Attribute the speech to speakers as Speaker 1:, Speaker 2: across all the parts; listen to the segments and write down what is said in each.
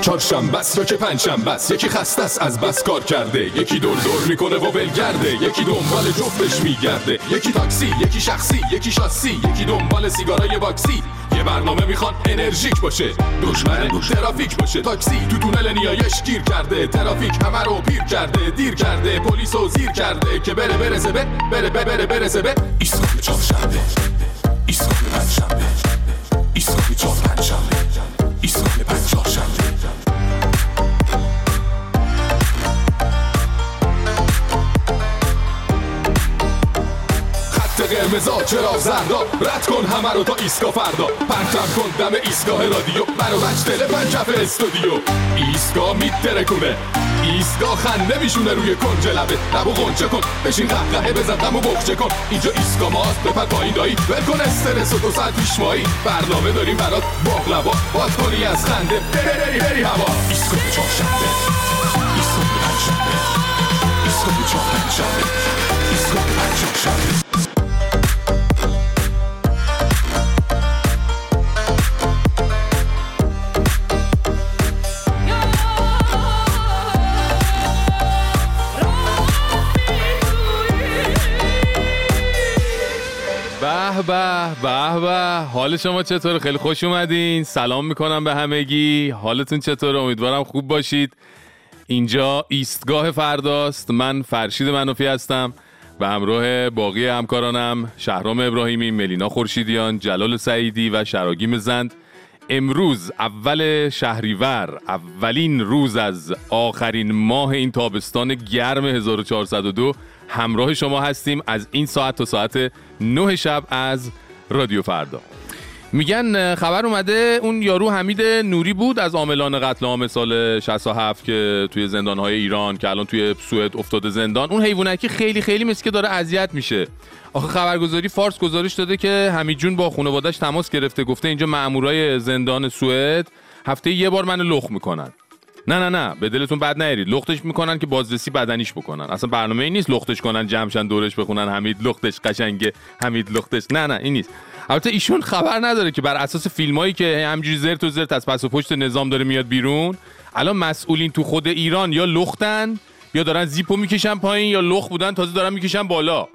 Speaker 1: چهارشنبه بس یا که پنجشنبه بس یکی خسته است از بس کار کرده. یکی دور دور می‌کنه و ولگرده یکی دنبال جفتش میگرده. یکی تاکسی یکی شخصی یکی شاسی. یکی دنبال سیگارای باکسی. یه برنامه می‌خوان انرژیک باشه. دشمن ترافیک باشه. تاکسی تو تونل نیایش گیر کرده. ترافیک همه رو پیر کرده دیر کرده. پلیس و زیر کرده که بره برسه به بره بره بره برسه به ایستگاه چهارشنبه. ایستگاه پنجشنبه. ایستگاه چهار پنجشنبه قرمزا چرا زردا رد کن همه رو تا ایسکا فردا. پرتم کن دم ایستگاه رادیو. منو بچ دل کف استودیو. ایستگاه میترکونه ایستگاه خنده میشونه روی کنج لبه. لبو غنچه کن. بشین قهقهه بزن و بخچه کن. اینجا ایستگاه ماست. بپر پایین دایی. ول کن استرس و دو ساعت پیش مایی. برنامه داریم برات باقلبا باد کنی از خنده. بری بری هوا. ایستگاه چهارشنبه. ایستگاه پنجشنبه. ایستگاه چهارشنبه. ایستگاه پنجشنبه.
Speaker 2: حال شما چطور خیلی خوش اومدین. سلام می‌کنم به همگی. حالتون چطور امیدوارم خوب باشید. اینجا ایستگاه فرداست. من فرشید منوفی هستم به همراه باقی همکارانم شهرام ابراهیمی ملینا خورشیدیان جلال سعیدی و شراگیم زند. امروز اول شهریور اولین روز از آخرین ماه این تابستان گرم 1402 همراه شما هستیم از این ساعت تا ساعت 9 شب از رادیو فردا. میگن خبر اومده اون یارو حمید نوری بود از عاملان قتل عام سال 67 که توی زندانهای ایران که الان توی سوئد افتاده زندان. اون حیوانکی خیلی خیلی مثل که داره اذیت میشه. آخه خبرگزاری فارس گزارش داده که حمید جون با خانواده‌اش تماس گرفته. گفته اینجا مامورای زندان سوئد هفته یه بار من لخ می‌کنن. نه نه نه به دلتون بد نرید لختش می‌کنن که بازرسی بدنیش بکنن. اصلا برنامه این نیست لختش کنن جمشن دورش بخونن حمید لختش قشنگه حمید لختش. نه نه این نیست. البته ایشون خبر نداره که بر اساس فیلمایی که همجوری زرت و زرت از پس و پشت نظام داره میاد بیرون الان مسئولین تو خود ایران یا لختن یا دارن زیپو می‌کشن پایین یا لخت بودن تازه دارن می‌کشن بالا.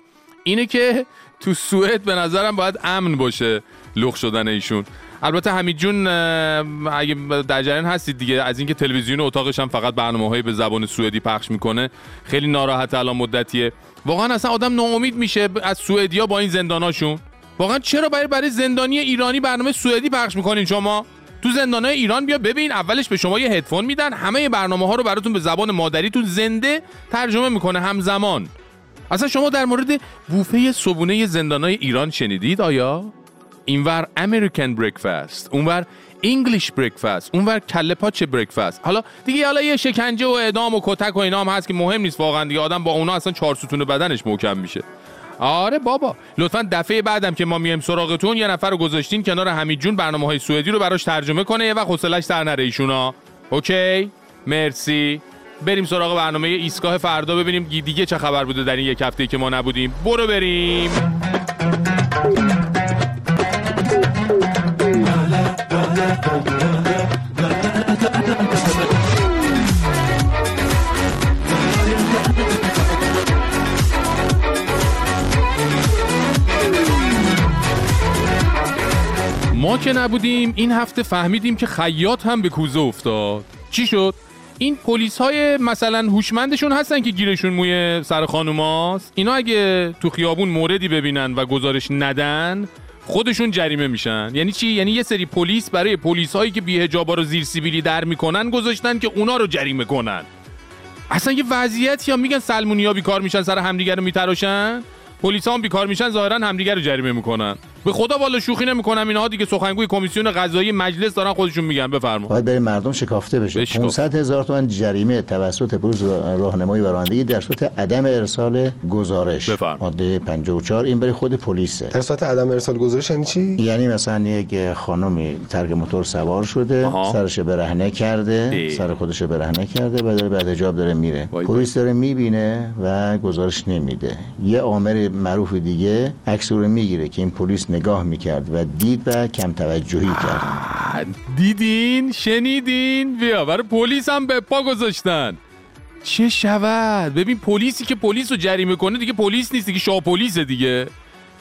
Speaker 2: اینه که تو سوئد به نظرم باید امن باشه لخت شدن ایشون. البته حمید جون اگه در جریان هستید دیگه از اینکه تلویزیون اتاقش هم فقط برنامه‌های به زبان سوئدی پخش می‌کنه خیلی ناراحت الان مدتیه. واقعا اصلا آدم ناامید میشه از سوئدیا با این زنداناشون. واقعا چرا برای برای زندانی ایرانی برنامه سوئدی پخش می‌کنین شما؟ تو زندانهای ایران بیا ببین اولش به شما یه هدفون میدن همه برنامه ها رو براتون به زبان مادریتون زنده ترجمه می‌کنه همزمان. اصلا شما در مورد بوفه صبونه زندانهای ایران شنیدید آیا؟ اینور امریکن بریکفاست اونور انگلیش بریکفاست اونور کله پاچ بریکفاست حالا دیگه حالا یه شکنجه و اعدام و کتک و اینا هم هست که مهم نیست واقعا دیگه. آدم با اونا اصلا چهار ستون بدنش محکم میشه. آره بابا. لطفا دفعه بعدم که ما میایم سراغتون یه نفر رو گذاشتین کنار حمید جون برنامه های سوئدی رو براش ترجمه کنه وقت حوصلش سر نره ایشونا. اوکی؟ مرسی. بریم سراغ برنامه ایستگاه فردا ببینیم دیگه چه خبر بوده در این یک هفته که ما نبودیم. برو بریم. که نبودیم این هفته فهمیدیم که خیاط هم به کوزه افتاد. چی شد؟ این پلیس های مثلا هوشمندشون هستن که گیرشون موی سر خانوماست؟ اینا اگه تو خیابون موردی ببینن و گزارش ندن خودشون جریمه میشن. یعنی چی؟ یعنی یه سری پلیس برای پلیس هایی که بیهجابا رو زیر سیبیلی در می‌کنن گذاشتن که اونا رو جریمه کنن. اصلا یه وضعیت یا میگن سلمونیا بیکار میشن سر همدیگه رو میتراشن. پلیس هم بیکار میشن ظاهرا همدیگه رو جریمه می‌کنن. به خدا والا شوخی نمی‌کنم. اینها دیگه سخنگوی کمیسیون قضایی مجلس دارن خودشون میگن. بفرما
Speaker 3: باید برای مردم شکافته بشه.
Speaker 2: بشکاف.
Speaker 3: 500 هزار تومان جریمه توسط پلیس راهنمایی و رانندگی در صورت عدم ارسال گزارش.
Speaker 2: بفرما.
Speaker 3: ماده 54 این برای خود پلیسه.
Speaker 4: در صورت عدم ارسال گزارش یعنی چی؟
Speaker 3: یعنی مثلا یک خانمی ترک موتور سوار شده
Speaker 2: آها.
Speaker 3: سرش برهنه کرده
Speaker 2: ای.
Speaker 3: سر خودش برهنه کرده و داره بعد حجاب داره میره. پلیس داره می‌بینه و گزارش نمیده. یه عامل معروف دیگه عکس رو می‌گیره که این پلیس نگاه می‌کرد و دید و کم توجهی کرد.
Speaker 2: دیدین؟ شنیدین؟ بیا برای پلیس هم به پا گذاشتن. چه شود؟ ببین پلیسی که پلیس رو جریمه کنه دیگه پلیس نیست دیگه شاه پلیسه دیگه.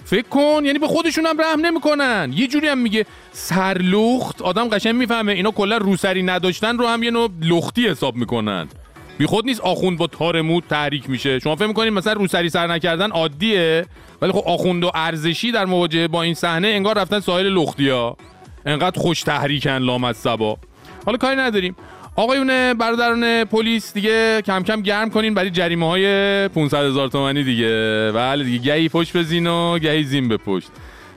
Speaker 2: فکر کن یعنی به خودشون هم رحم نمی‌کنن. یه جوری هم میگه سرلخت آدم قشنگ می‌فهمه اینا کلا روسری نداشتن رو هم یه نوع لختی حساب می‌کنن. بی خود نیست آخوند با تار مود تحریک میشه. شما فکر می‌کنید مثلا روسری سر نکردن عادیه ولی خب آخوند و ارزشی در مواجهه با این صحنه انگار رفتن ساحل لختیا انقدر خوش تحریکن لامصبا. حالا کاری نداریم. آقایون برادران پلیس دیگه کم کم گرم کنین برای جریمه های 500 هزار تومانی دیگه. بله دیگه گهی پشت بزین و گهی زین به پشت.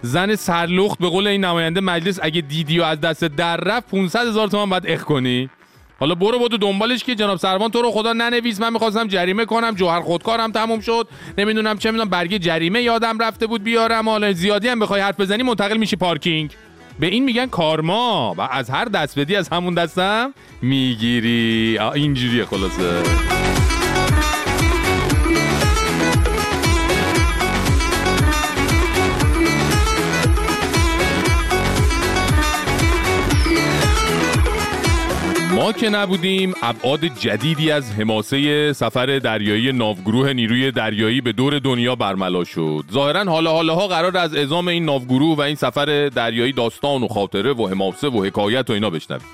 Speaker 2: زن سرلخت به قول این نماینده مجلس اگه دیدی از دست در رفت 500 هزار تومان باید اخ کنی. حالا برو برو دنبالش که جناب سروان تو رو خدا ننویس. من می‌خواستم جریمه کنم جوهر خودکارم تموم شد. نمی‌دونم چه می‌دونم برگه جریمه یادم رفته بود بیارم. حالا زیادی هم بخوای حرف بزنی منتقل میشی پارکینگ. به این میگن کارما و از هر دست بدی از همون دستم می‌گیری. اینجوریه خلاصه. ما که نبودیم ابعاد جدیدی از حماسه سفر دریایی ناوگروه نیروی دریایی به دور دنیا برملا شد. ظاهرا حالا حالا ها قرار از ازام این ناوگروه و این سفر دریایی داستان و خاطره و حماسه و حکایت و اینا بشنویم.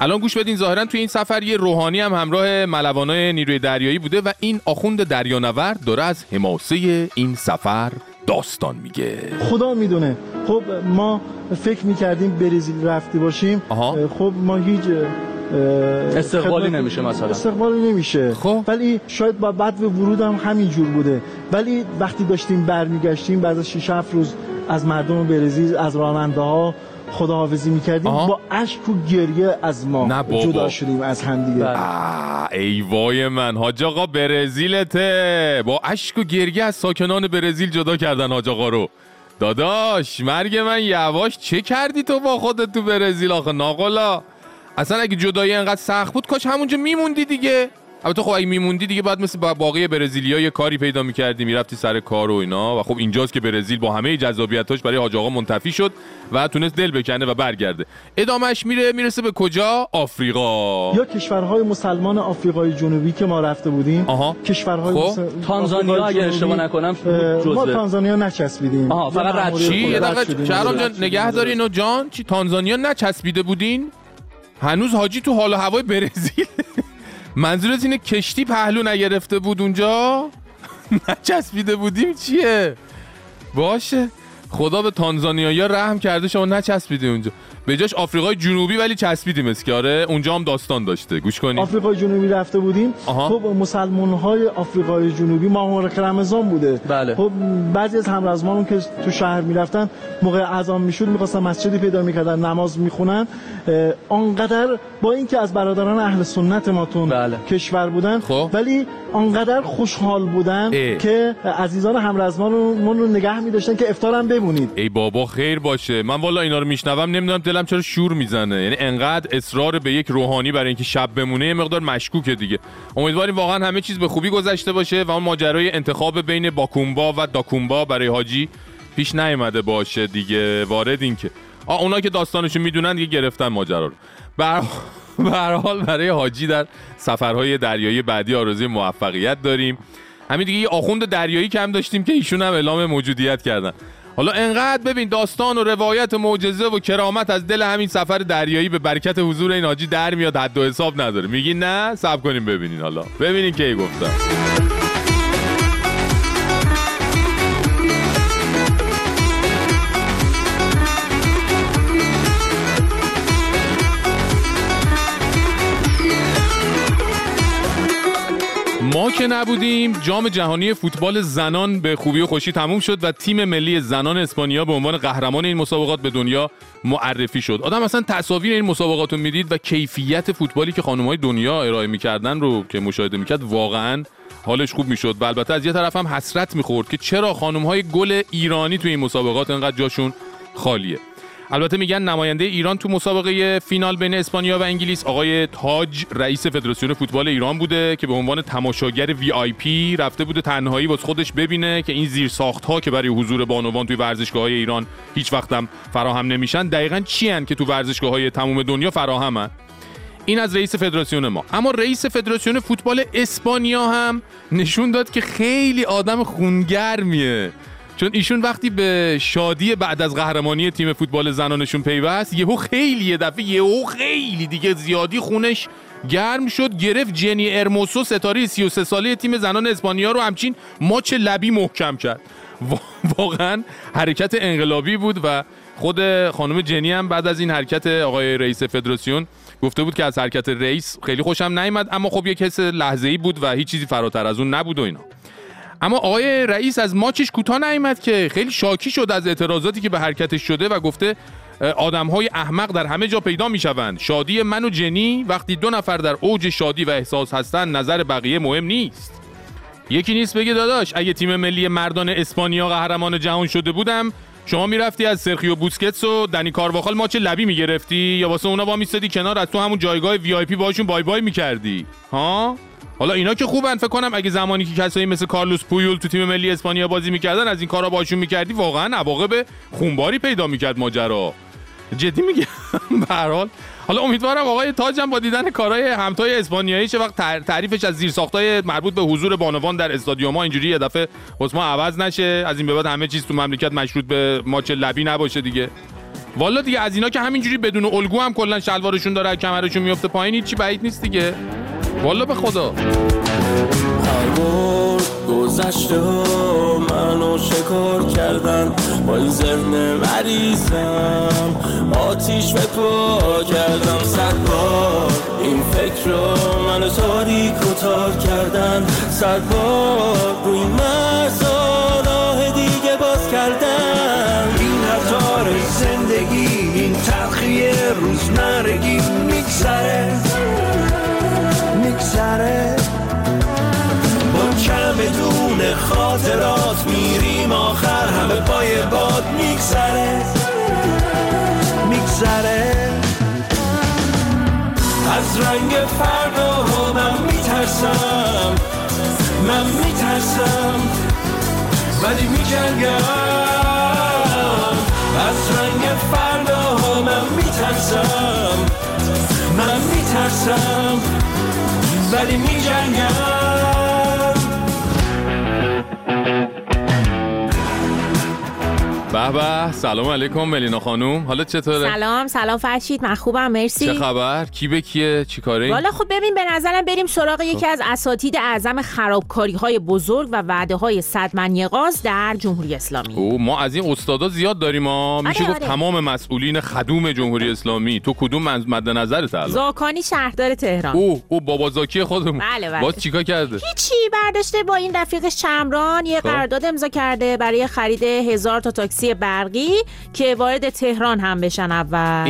Speaker 2: الان گوش بدین ظاهرا تو این سفر یه روحانی هم همراه ملوانای نیروی دریایی بوده و این آخوند دریانورد داره از حماسه این سفر داستان میگه.
Speaker 5: خدا می‌دونه. خب ما فکر می‌کردیم برزیل رفتی باشیم.
Speaker 2: آها.
Speaker 5: خب ما هیچ
Speaker 6: استقبالی نمیشه مثلا.
Speaker 5: استقبالی نمیشه
Speaker 2: خب.
Speaker 5: ولی شاید با بعد به ورود هم همین جور بوده ولی وقتی داشتیم برمیگشتیم بعد از 6 7 روز از مردم برزیل از راننده ها خداحافظی می‌کردیم
Speaker 2: آها.
Speaker 5: با اشک و گریه از ما
Speaker 2: نه بابا.
Speaker 5: جدا شدیم از همدیگه
Speaker 6: بله.
Speaker 2: آه، ای وای من حاج آقا برزیلته با اشک و گریه از ساکنان برزیل جدا کردن حاج آقا رو داداش مرگ من یواش چه کردی تو با خودت تو برزیل آخه ناقلا اصلا اگه جدایی انقدر سخت بود کاش همونجا میموندی دیگه. البته خب اگه میموندی دیگه بعد مثل با- باقی برزیلیا یه کاری پیدا می‌کردی می‌رفتی سر کار و اینا. و خب اینجاست که برزیل با همه جذابیتاش برای حاج آقا منتفی شد و تونست دل بکنه و برگرده. ادامش میره می‌رسه به کجا؟ آفریقا.
Speaker 5: یا کشورهای مسلمان آفریقای جنوبی که ما رفته بودیم.
Speaker 2: آها.
Speaker 5: کشورهای
Speaker 2: خب.
Speaker 5: مسل-
Speaker 6: تانزانیا اگه اشتباه نکنم
Speaker 5: اه، ما. تانزانیا نچسبیدیم.
Speaker 6: آها، فقط رد
Speaker 2: چی؟ یه دقیقه جان نگه. داری اینو جان؟ چی تانزانیا نچسبیده بودین؟ هنوز حاجی تو حال و هوای برزیل. منظورت اینه کشتی پهلو نگرفته بود اونجا؟ نچسبیده بودیم چیه؟ باشه. خدا به تانزانیایی رحم کرده شما نچسبیده اونجا. به جاش آفریقای جنوبی ولی چسبیدیم اسکاره اونجا هم داستان داشته گوش کنید
Speaker 5: آفریقای جنوبی رفته بودیم
Speaker 2: آها.
Speaker 5: خب مسلمان های آفریقای جنوبی ماه رمضان بوده
Speaker 6: بله.
Speaker 5: خب بعضی از همرزمانون که تو شهر می‌رفتن موقع اذان می‌شد می‌خواستن مسجدی پیدا می‌کردن نماز می‌خونن آنقدر با اینکه از برادران اهل سنت ماتون
Speaker 6: بله.
Speaker 5: کشور بودن
Speaker 2: خب.
Speaker 5: ولی آنقدر خوشحال بودن
Speaker 2: اه.
Speaker 5: که عزیزان همرزمانمون رو نگه میداشتن که افطارم بمونید
Speaker 2: ای بابا خیر باشه من والا اینا رو میشنوم نمی‌دونم دلم چرا شور می‌زنه. یعنی انقدر اصرار به یک روحانی برای اینکه شب بمونه یه مقدار مشکوکه دیگه. امیدواریم واقعا همه چیز به خوبی گذشته باشه و اون ماجرای انتخاب بین باکومبا و داکومبا برای حاجی پیش نیومده باشه دیگه. وارد این که آ اونا که داستانشو می‌دونن دیگه گرفتن ماجرا رو. بر به هر حال برای حاجی در سفرهای دریایی بعدی آرزوی موفقیت داریم. همین دیگه یه آخوند دریایی کم داشتیم که ایشون هم اعلام موجودیت کردن. حالا انقدر ببین داستان و روایت و معجزه و کرامت از دل همین سفر دریایی به برکت حضور این حاجی در میاد حد و حساب نداره. میگی نه؟ صبر کنیم ببینین حالا. ببینین کی گفتم ما که نبودیم جام جهانی فوتبال زنان به خوبی و خوشی تموم شد و تیم ملی زنان اسپانیا به عنوان قهرمان این مسابقات به دنیا معرفی شد. آدم اصلا تصاویر این مسابقات رو می‌دید و کیفیت فوتبالی که خانم‌های دنیا ارائه می‌کردن رو که مشاهده می‌کرد واقعا حالش خوب می‌شد و البته از یه طرف هم حسرت می‌خورد که چرا خانم‌های گل ایرانی توی این مسابقات انقدر جاشون خالیه. البته میگن نماینده ایران تو مسابقه فینال بین اسپانیا و انگلیس آقای تاج رئیس فدراسیون فوتبال ایران بوده که به عنوان تماشاگر VIP رفته بوده تنهایی واسه خودش ببینه که این زیر ساخت ها که برای حضور بانوان توی ورزشگاه های ایران هیچ وقتم فراهم نمیشن دقیقا چی هن که تو ورزشگاه های تمام دنیا فراهمن؟ این از رئیس فدراسیون ما. اما رئیس فدراسیون فوتبال اسپانیا هم نشون داد که خیلی آدم خونگرمیه. چون ایشون وقتی به شادی بعد از قهرمانی تیم فوتبال زنانشون پیوست یهو خیلی یه دفعه یهو خیلی دیگه زیادی خونش گرم شد گرفت جنی ارموسو ستاره 33 ساله تیم زنان اسپانیا رو همچین ماچ لبی محکم کرد. واقعا حرکت انقلابی بود و خود خانم جنی هم بعد از این حرکت آقای رئیس فدراسیون گفته بود که از حرکت رئیس خیلی خوشم نیامد اما خب یک حس لحظه‌ای بود و هیچ چیزی فراتر از اون نبود و اینا. اما آقای رئیس از ماچش کوتاه نیامد که خیلی شاکی شد از اعتراضاتی که به حرکتش شده و گفته آدم های احمق در همه جا پیدا می شوند شادی من و جنی وقتی دو نفر در اوج شادی و احساس هستند نظر بقیه مهم نیست. یکی نیست بگه داداش اگه تیم ملی مردان اسپانیا قهرمان جهان شده بودن شما می‌رفتی از سرخیو بوسکتس و دنی کارواخال ماچ لبی می‌گرفتی یا واسه اونا وامیستادی کنار از تو همون جایگاه VIP باشون bye bye می‌کردی؟ ها؟ حالا اینا که خوبن فکر کنم اگه زمانی که کسایی مثل کارلوس پویول تو تیم ملی اسپانیا بازی می‌کردن از این کارا باشون می‌کردی واقعا عواقب خونباری پیدا می‌کرد ماجرا. جدی میگم؟ به حال. حالا امیدوارم آقای تاجم با دیدن کارهای همتای اسپانیایی چه وقت تعریفش از زیر ساختای مربوط به حضور بانوان در استادیوم اینجوری یه دفعه ما عوض نشه. از این به بعد همه چیز تو مملکت مشروط به ماچ لبی نباشه دیگه. والا دیگه از اینا که همینجوری بدون الگو هم کلا شلوارشون داره کمرشون میفته پایین هیچی بعید نیست دیگه. والا به خدا. گذشته منو شکار کردن. با این ذهن مریضم آتیش به پا کردم. صد بار این فکر رو منو تاریک و تار کردن. صد بار روی مرزا خاطرات میریم آخر همه پای باد میگذره. میگذره. از رنگ فردا من میترسم. من میترسم. ولی میجنگم. از رنگ فردا من میترسم. من میترسم. ولی میجنگم. به. به سلام علیکم ملینا خانوم. حالا چطوره؟
Speaker 7: سلام سلام فرشید من خوبم مرسی.
Speaker 2: چه خبر؟ کی به کیه؟ چی کاره
Speaker 7: والا خب ببین به نظرم بریم سراغ یکی از اساتید اعظم خرابکاری های بزرگ و وعده های صدمنیقاز در جمهوری اسلامی.
Speaker 2: او ما از این استادا زیاد داریم ما میشه آره گفت آره. تمام مسئولین خدوم جمهوری اسلامی. تو کدوم مد نظرت الان؟
Speaker 7: زاکانی شهردار تهران.
Speaker 2: او او بابا زاکی خودمون.
Speaker 7: بله بله.
Speaker 2: باز چیکار کرده؟
Speaker 7: هیچی برداشته با این رفیقش چمران یه خب. قرارداد امضا کرده برای خرید هزار تا تاکسی برقی که وارد تهران هم بشن اول.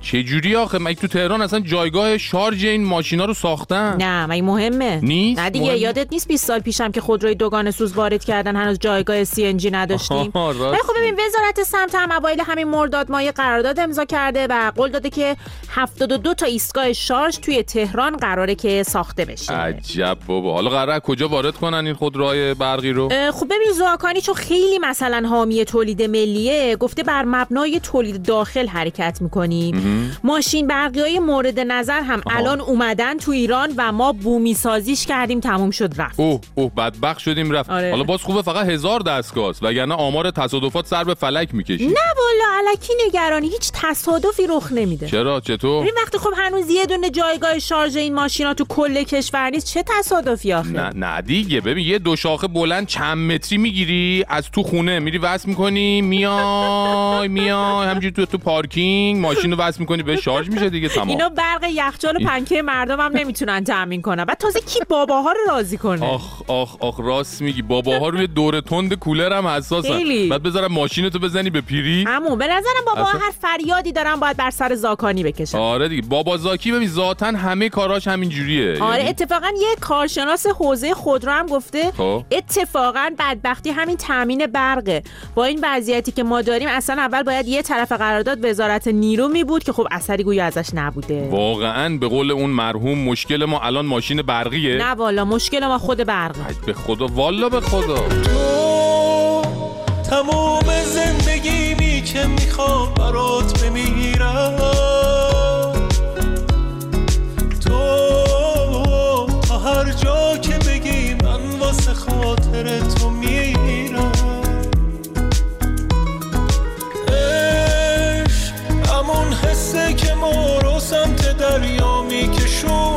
Speaker 2: چه جوری آخه؟ مگه تو تهران اصلا جایگاه شارژ این ماشینا رو ساختن
Speaker 7: نه مگه مهمه؟
Speaker 2: نیست؟
Speaker 7: نه دیگه یادت نیست 20 سال پیشم که خودروی دوگانه سوز وارد کردن هنوز جایگاه سی ان جی نداشتیم؟ خب ببین وزارت سمت هم اوایل همین مرداد ماه قرارداد امضا کرده و قول داده که 72 تا ایستگاه شارژ توی تهران قراره که ساخته بشه.
Speaker 2: عجب بابا. حالا قراره کجا وارد کنن این خودروهای برقی رو؟
Speaker 7: خب ببین زواکانی چون خیلی مثلا حامی تولید ملیه گفته بر مبنای تولید داخل حرکت می‌کنیم. ماشین برقی های مورد نظر هم الان اومدن تو ایران و ما بومی سازیش کردیم تموم شد رفت.
Speaker 2: اوه اوه بدبخت شدیم رفت. آره. حالا باز خوبه فقط هزار دستگاه وگرنه آمار تصادفات سر به فلک می‌کشی.
Speaker 7: نه والا علکی نگرانی هیچ تصادفی رخ نمیده.
Speaker 2: چرا؟ چطور؟
Speaker 7: این وقتی خب هنوز یه دونه جایگاه شارژ این ماشینا تو کل کشور نیست چه تصادفی آخه؟
Speaker 2: نه نه دیگه. ببین یه دو شاخه بلند چند متری می‌گیری از تو خونه میری وصل می‌کنی میای میای همینجوری تو تو پارکینگ ماشین رو وصل می‌کنی به شارژ میشه دیگه؟ تمام.
Speaker 7: اینا برق یخچال و پنکه مردم هم نمی‌تونن تامین کنن. بعد تازه کی باباها رو راضی کنه؟
Speaker 2: آخ آخ آخ راست میگی. باباها روی دور تند کولر هم حساسن. بعد بذارم ماشینتو بزنی به پیری.
Speaker 7: همون به نظرم بابا
Speaker 2: اصلا-
Speaker 7: هر فریادی دارن باید بر سر زاکانی بکشن.
Speaker 2: آره دیگه. بابا زاکی ببین ذاتا همه کاراش همین جوریه
Speaker 7: آره اتفاقا یه کارشناس حوزه خودرو هم گفته.
Speaker 2: خب.
Speaker 7: اتفاقا بدبختی همین تامین برقه. با این وضعیتی که ما داریم اصلا اول باید یه طرف قرارداد وزارت نیرو می بود که خب اثری گویا ازش نبوده.
Speaker 2: واقعا به قول اون مرحوم مشکل ما الان ماشین برقیه.
Speaker 7: نه والا مشکل ما خود برقه
Speaker 2: ای به خدا والا به خدا.
Speaker 8: تو تموم زندگیمی که می‌خوام برات بمیرم. تو تا هر جا که بگی من واسه خاطر تو میرم. که ما رو سمت دریا میکشونه.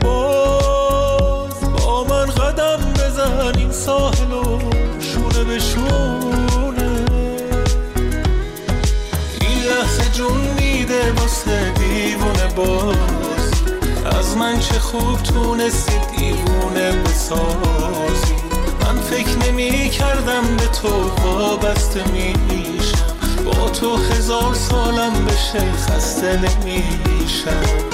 Speaker 8: باز با من قدم بزن این ساحل و شونه به شونه. این لحظه جون میده واسه دیوونه باز. از من چه خوب تونستی دیوونه بسازی. من فکر نمی کردم به تو وابسته میشم تو هزار سالم بشه خسته نمیشم.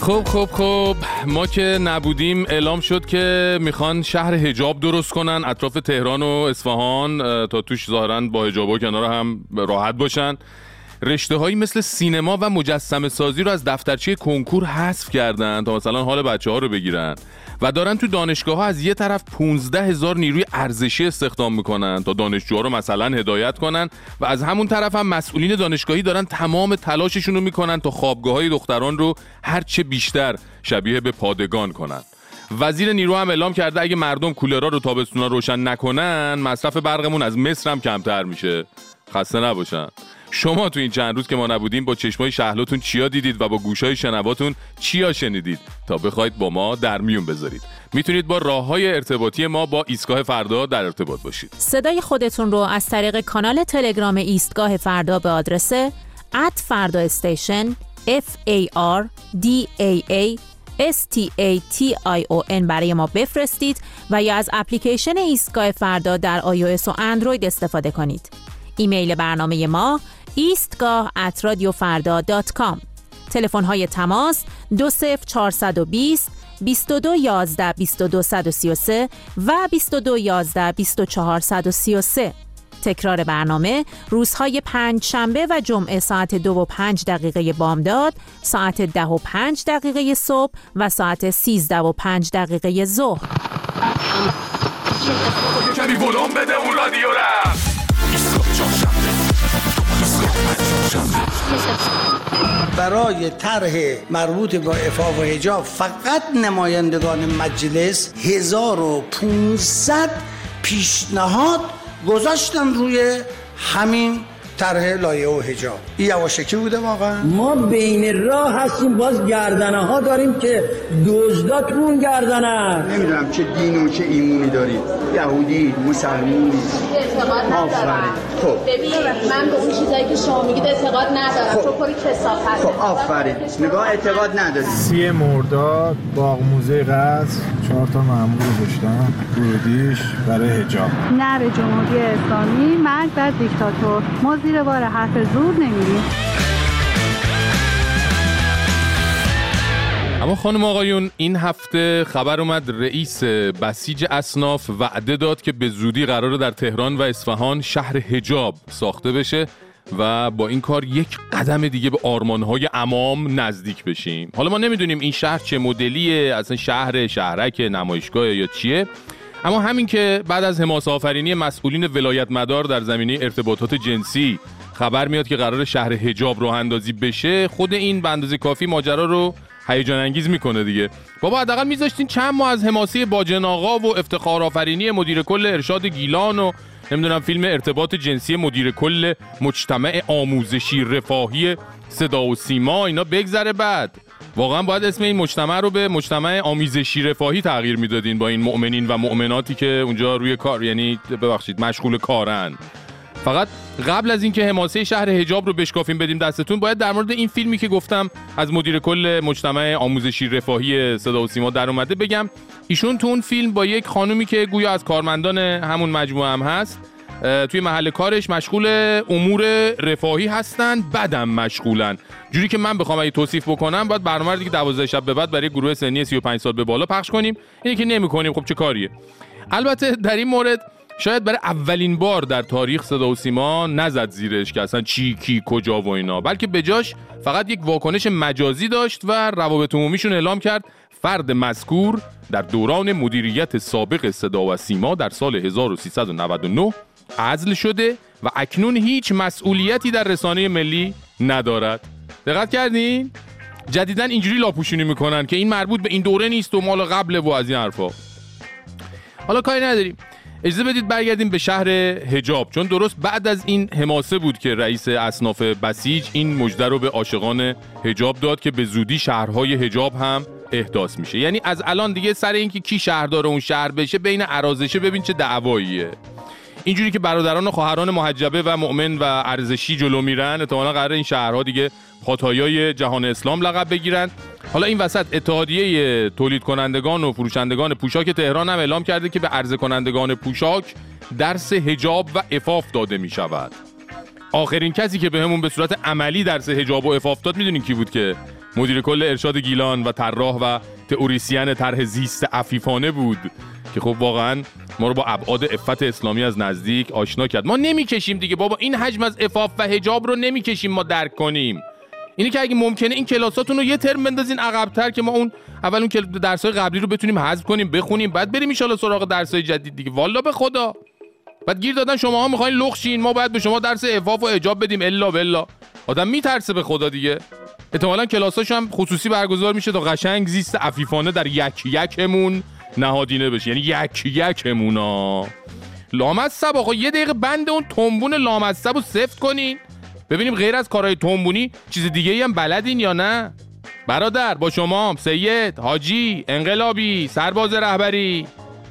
Speaker 2: خب خب خب ما که نبودیم اعلام شد که می‌خوان شهر هجاب درست کنن اطراف تهران و اصفهان تا توش ظاهرا با هجاب کنار هم راحت باشن. رشته هایی مثل سینما و مجسمه سازی رو از دفترچه کنکور حذف کردن تا مثلا حال بچه ها رو بگیرن. و دارن تو دانشگاه ها از یه طرف 15 هزار نیروی ارزشی استخدام می‌کنن تا دانشجوها رو مثلا هدایت کنن و از همون طرف هم مسئولین دانشگاهی دارن تمام تلاششون رو می‌کنن تا خوابگاه های دختران رو هرچه بیشتر شبیه به پادگان کنن. وزیر نیرو هم اعلام کرده اگه مردم کولرها رو تابستونا روشن نکنن مصرف برقمون از مصر هم کمتر میشه. خسته نباشن. شما تو این چند روز که ما نبودیم با چشمای شهلاتون چیا دیدید و با گوشای شنواتون چیا شنیدید؟ تا بخواید با ما در میون بذارید. می‌تونید با راه های ارتباطی ما با ایستگاه فردا در ارتباط باشید.
Speaker 7: صدای خودتون رو از طریق کانال تلگرام ایستگاه فردا به آدرس ات فردا استیشن F A R D A A S T A T I O N برای ما بفرستید و یا از اپلیکیشن ایستگاه فردا در iOS و اندروید استفاده کنید. ایمیل برنامه ما ایستگاه at radiofarda.com تلفن های تماس 20420 22 11 22 133 و 22 11 24 133 تکرار برنامه روزهای پنج شنبه و جمعه ساعت دو و پنج دقیقه بامداد ساعت ده و پنج دقیقه صبح و ساعت سیزده و پنج دقیقه ظهر.
Speaker 1: کمی بده اون رادیو
Speaker 9: برای طرح مربوط با افاف و حجاب فقط نمایندگان مجلس 1500 پیشنهاد گذاشتن روی همین طرح لایه و حجاب. این یواشکی بوده واقعا؟
Speaker 6: ما بین راه هستیم باز گردنه ها داریم که دزداتمون گردنه
Speaker 10: نمی‌دونم چه دین و چه ایمونی دارید یهودی
Speaker 11: اعتقاد ندارم.
Speaker 10: خب.
Speaker 11: ببین من به اون چیزایی که شما میگید اعتقاد ندارم.
Speaker 10: خب.
Speaker 11: تو پری کسافت.
Speaker 10: خب آفرین. نگاه اعتقاد نداری
Speaker 12: سی مرداد باغ موزه قصر چهار تا مامور کشتن ورودیش برای حجاب.
Speaker 13: نه به جمهوری اسلامی مرگ بر دیکتاتور. ما زیر بار حرف زور نمیریم
Speaker 2: اما خانم آقایون این هفته خبر اومد رئیس بسیج اسناف وعده داد که به زودی قراره در تهران و اصفهان شهر حجاب ساخته بشه و با این کار یک قدم دیگه به آرمانهای امام نزدیک بشیم. حالا ما نمی‌دونیم این شهر چه مدلیه اصلا شهر شهرک نمایشگاه یا چیه. اما همین که بعد از حماسه آفرینی مسئولین ولایت مدار در زمینه ارتباطات جنسی خبر میاد که قرار شهر حجاب راه اندازی بشه خود این به کافی ماجرا رو هیجان انگیز می‌کنه دیگه. بابا حداقل میذاشتین چند ماه از حماسه باجن آقا و افتخار آفرینی مدیر کل ارشاد گیلان و نمی‌دونم فیلم ارتباط جنسی مدیر کل مجتمع آموزشی رفاهی صدا و سیما اینا بگذره بعد. واقعا باید اسم این مجتمع رو به مجتمع آمیزشی رفاهی تغییر می‌دادین با این مؤمنین و مؤمناتی که اونجا روی کار یعنی ببخشید مشغول کارن. فقط قبل از اینکه حماسه شهر حجاب رو بشکافیم بدیم دستتون باید در مورد این فیلمی که گفتم از مدیر کل مجتمع آموزشی رفاهی صدا و سیما در اومده بگم. ایشون تو اون فیلم با یک خانومی که گویا از کارمندان همون مجموعه هم هست توی محل کارش مشغول امور رفاهی هستن بدم مشغولن. جوری که من بخوام اگه توصیف بکنم باید برنامه دیگه 12 شب به بعد برای گروه سنی 35 سال به بالا پخش کنیم. اینی که نمی‌کنیم. خب چه کاریه؟ البته در این مورد شاید برای اولین بار در تاریخ صدا و سیما نزد زیرش که اصلا چی کی کجا و اینا. بلکه بجاش فقط یک واکنش مجازی داشت و روابط عمومیشون اعلام کرد. فرد مذکور در دوران مدیریت سابق صدا و سیما در سال 1399 عزل شده و اکنون هیچ مسئولیتی در رسانه ملی ندارد. دقت کردین؟ جدیدا اینجوری لاپوشونی می‌کنن که این مربوط به این دوره نیست و مال قبل و از این حرفا. حالا کاری نداریم. اجازه بدید برگردیم به شهر هجاب چون درست بعد از این حماسه بود که رئیس اصناف بسیج این مژده رو به عاشقان هجاب داد که به زودی شهرهای هجاب هم احداث میشه. یعنی از الان دیگه سر اینکه کی شهردار اون شهر بشه بین ارازشه ببین چه دعواییه. اینجوری که برادران و خواهران محجبه و مؤمن و ارزشی جلو میرن احتمالا قرار این شهرها دیگه پاتایای جهان اسلام لقب بگیرن. حالا این وسط اتحادیه تولید کنندگان و فروشندگان پوشاک تهران هم اعلام کرده که به عرضه کنندگان پوشاک درس هجاب و افاف داده می شود آخرین کسی که بهمون به, به صورت عملی درس هجاب و افاف داد می‌دونین کی بود که مدیر کل ارشاد گیلان و طراح و تئوریسین طرح زیست عفیفانه بود؟ که خب واقعا ما رو با ابعاد افت اسلامی از نزدیک آشنا کرد. ما نمی‌کشیم دیگه بابا. این حجم از افاف و حجاب رو نمی‌کشیم ما درک کنیم. اینی که اگه ممکنه این کلاساتون رو یه ترم بندازین عقبتر که ما اون اول اون درسای قبلی رو بتونیم حذف کنیم بخونیم بعد بریم ان سراغ درسای جدید دیگه. والا به خدا. بعد گیر دادن شما ها می‌خواین لخشین ما باید به شما درس افاف و حجاب بدیم. الا بلا آدم میترسه به خدا دیگه. احتمالا کلاساش هم خصوصی برگزار میشه تا قشنگ زیست عفیفانه در یک یکمون. نهادینه بشه یعنی یک یکمونا. لامصب آقا یه دقیقه بند اون تنبون لامصب رو سفت کنین ببینیم غیر از کارهای تنبونی چیز دیگه هم بلدین یا نه؟ برادر با شما سید حاجی انقلابی سرباز رهبری.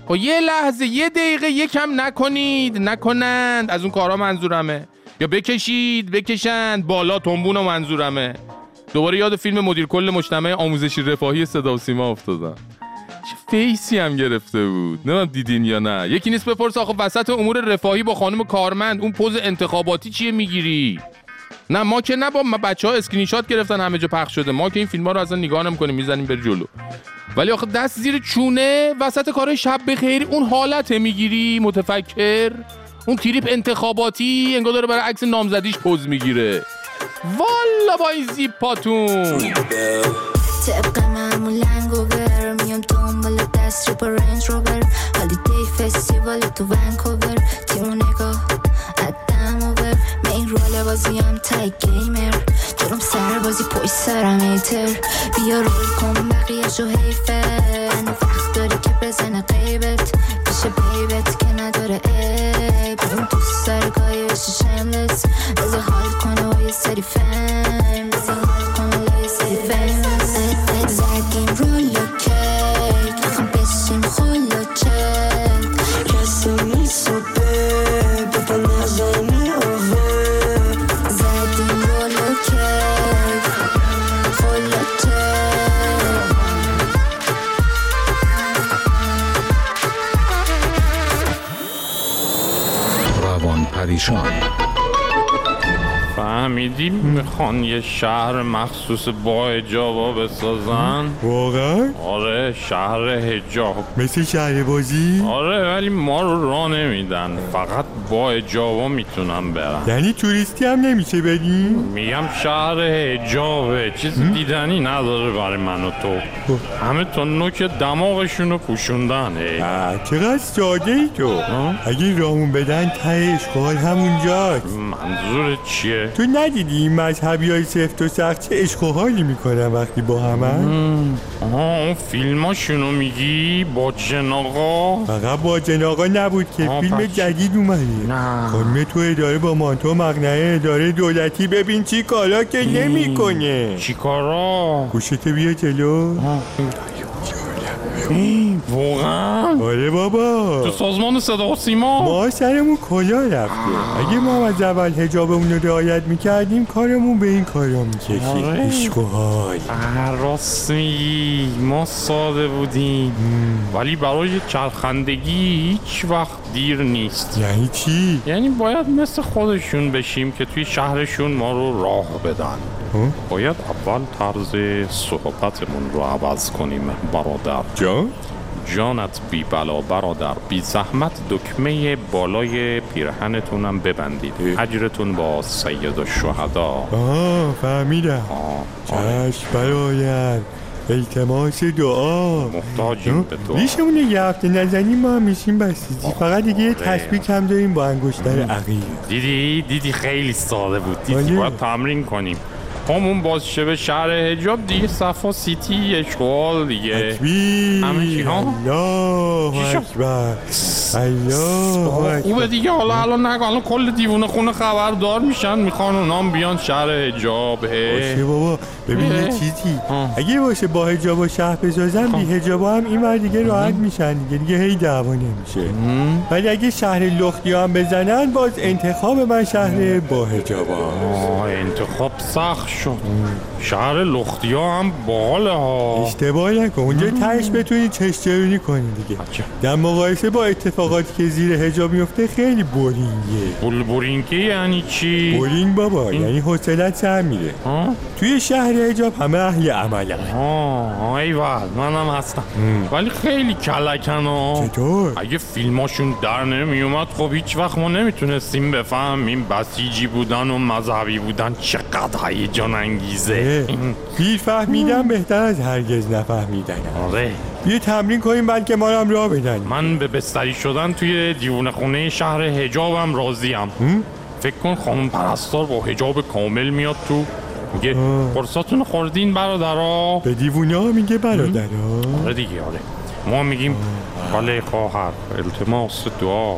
Speaker 2: خب یه لحظه یه دقیقه یکم نکنید. نکنند. از اون کارا منظورمه. یا بکشید بکشند. بالا تنبون و منظورمه. دوباره یاد فیلم مدیر کل مجتمع آموزشی رفاهی صدا و سیما افتادم. فیسی هم گرفته بود. نمیم دیدین یا نه؟ یکی نیست بپرس آخه وسط امور رفاهی با خانم کارمند اون پوز انتخاباتی چیه می‌گیری؟ نه ما که نه با بچه ها اسکرین شات گرفتن همه جا پخش شده. ما که این فیلم ها رو اصلا نگاه نمی‌کنیم می‌زنیم بر جلو. ولی آخه دست زیر چونه وسط کار شب بخیر اون حالت می‌گیری متفکر. اون تریپ انتخاباتی انگار داره برای عکس نامزدیش pose می‌گیره. والا با این زیپاتون طبق معمول با Range Rover holiday festival تو ونکوور تیمو نگاه ادم اوور مین رول بازیم تای گیمر جرم سر بازی پوی سرم ایتر بیا رول کن بقیه شو حیفه وقت داری که بزنه قیبت پیش بیبت که نداره ای اون تو سرگاهی بشه شملس بزا
Speaker 14: فهمیدی می‌خوان یه شهر مخصوص با هجابا بسازن.
Speaker 15: واقعا؟
Speaker 14: آره شهر هجاب
Speaker 15: مثل شهر بازی؟
Speaker 14: آره ولی ما رو راه نمیدن. فقط با هجابا می‌تونن برن
Speaker 15: یعنی توریستی هم نمیشه بریم؟
Speaker 14: میگم شهر هجابه چیز دیدنی نداره برای من و تو. همه تا نوک دماغشونو پوشوندن.
Speaker 15: اه، چقدر ساده ای تو. اگه راهمون بدن ته اشغال همونجاست
Speaker 14: منظور چیه؟
Speaker 15: تو ندیدی این مذهبی های سفت و سخت چه حالی می‌کنن وقتی با همن
Speaker 14: آه اون فیلماشونو میگی با جن آقا
Speaker 15: فقط با جناقا نبود که. فیلم. جدید اومده.
Speaker 14: نه.
Speaker 15: خانم تو اداره با مانتو مقنعه اداره دولتی ببین چی کارا که نمی‌کنه.
Speaker 14: چی کارا؟
Speaker 15: گوشت بیا جلو.
Speaker 14: واقعا؟
Speaker 15: آره بابا.
Speaker 14: تو سازمان صدا و سیما؟
Speaker 15: ما سرمون کلا رفته؟ اگه ما از اول هجابمون رو رعایت می‌کردیم کارمون به این کارا می‌کشید.
Speaker 14: آره.
Speaker 15: عشق و حال.
Speaker 14: راست میگی ما ساده بودیم. ولی برای چرخندگی هیچ وقت دیر نیست.
Speaker 15: یعنی چی؟
Speaker 14: یعنی باید مثل خودشون بشیم که توی شهرشون ما رو راه بدن. باید اول طرز صحبتمون رو عوض کنیم برادر.
Speaker 15: جان؟
Speaker 14: جانت بی بلا برادر. بی زحمت دکمه بالای پیرهنتونم ببندید. اجرتون با سید و شهدا.
Speaker 15: آه فهمیدم چشم التماس دعا.
Speaker 14: محتاجیم به دعا.
Speaker 15: ریشمون یه هفته نزنیم ما هم میشیم بسیجی. فقط دیگه یه تسبیح کم داریم با انگشتر عقیل
Speaker 14: دیدی؟ دیدی خیلی ساده بود. دیدی؟
Speaker 15: آره.
Speaker 14: باید تمرین کنیم. همون باز شه به شهر هجاب دیگه صفا سیتی اشغال دیگه.
Speaker 15: تکبیر الله؟ اکبر. الله
Speaker 14: خوبه دیگه حالا الان نگو الان کل دیوونه خونه خبردار میشن می‌خوان اونام بیان شهر هجاب
Speaker 15: باشه بابا. ببین یه. چیزی. اگه باشه با هجاب و شهر بسازن بی هجاب هم این دیگه راحت میشن دیگه. دیگه هی دعوا نمیشه. ولی اگه شهر لختی هم بزنن باز انتخاب من شهر با هجاب
Speaker 14: انتخاب سخت شد شهر لختی ها هم باله ها.
Speaker 15: اشتباه نکن. اونجا تهش بتونی چشترونی کنی دیگه. در مقایسه با اتفاقاتی که زیر هجاب میفته خیلی بورینگه.
Speaker 14: بول بورینگی یعنی چی؟
Speaker 15: بورینگ بابا یعنی حوصلت سر میره. توی شهر هجاب همه اهل عملن
Speaker 14: آه ایول منم هستم. ولی خیلی کلکن ها.
Speaker 15: چطور؟
Speaker 14: اگه فیلماشون در نمیومد خب هیچ وقت ما نمی‌تونستیم بفهمیم بسیجی بودن و مذهبی بودن چقدر هیجان انگیزه.
Speaker 15: پیر فهمیدن بهتر از هرگز نفهمیدن
Speaker 14: آره.
Speaker 15: بیا تمرین کنیم بلکه ما هم راه بدن
Speaker 14: من به بستری شدن توی دیوونه خونه شهر هجابم راضیم. فکر کن خانم پرستار با هجاب کامل میاد تو. میگه قرصاتون خوردین برادرا.
Speaker 15: به دیوونه ها میگه برادر
Speaker 14: آره دیگه آره. ما میگیم بله خواهر التماس دعا.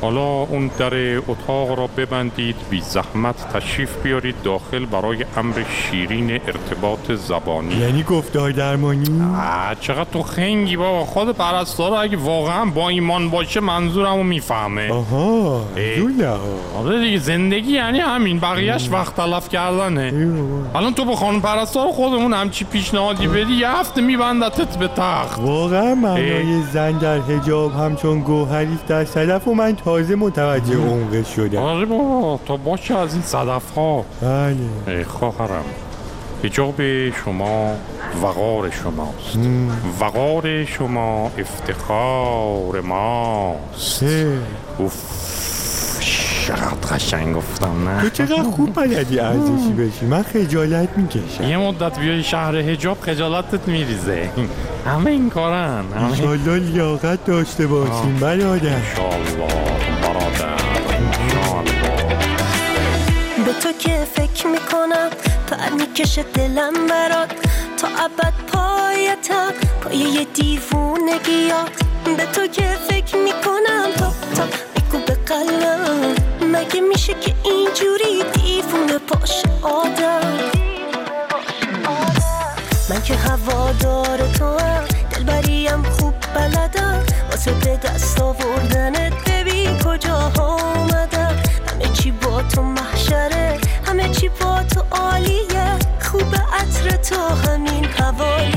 Speaker 14: حالا اون در اتاق را ببندید بی زحمت تشریف بیارید داخل برای امر شیرین ارتباط زبانی.
Speaker 15: یعنی گفتار درمانی؟
Speaker 14: آه، چقدر تو خنگی بابا. خود پرستار اگه واقعا با ایمان باشه منظورمو می‌فهمه.
Speaker 15: آها. جونه
Speaker 14: آره دیگه زندگی یعنی همین بقیهش وقت تلف کردنه. الان تو به خانم پرستار خودمون همچی پیشنهادی بدی یه هفته میبندتت به تخت.
Speaker 15: واقعا معنای زن در هجاب همچون گوهری در صدف و من تازه متوجه عمقش شدم.
Speaker 14: آره بابا تا باشه از این صدف ها.
Speaker 15: بله.
Speaker 14: خواهرم حجاب شما وقار شماست. وقار شما افتخار ماست. اوف. چقدر قشنگ گفتم نه
Speaker 15: تو چقدر خوب بلدی ارزشی بشی. من خجالت می‌کشم.
Speaker 14: یه مدت بیای شهر حجاب خجالتت میریزه. همه این کارن
Speaker 15: انشالله لیاقت داشته باشیم برادر
Speaker 14: انشالله. برادر
Speaker 16: به تو که فکر می‌کنم پر می‌کشه دلم برات. تا ابد پایتم پای یه دیوونگیات به تو که فکر می‌کنم تا تا میگو به قلبم. مگه میشه که اینجوری دیوونه باشه آدم؟ من که هوادار تو هم دلبریم خوب بلدم. واسه به دست آوردنت ببین کجاها اومدم همه چی با تو محشره همه چی با تو عالیه. خوب عطر تو همین حوالیه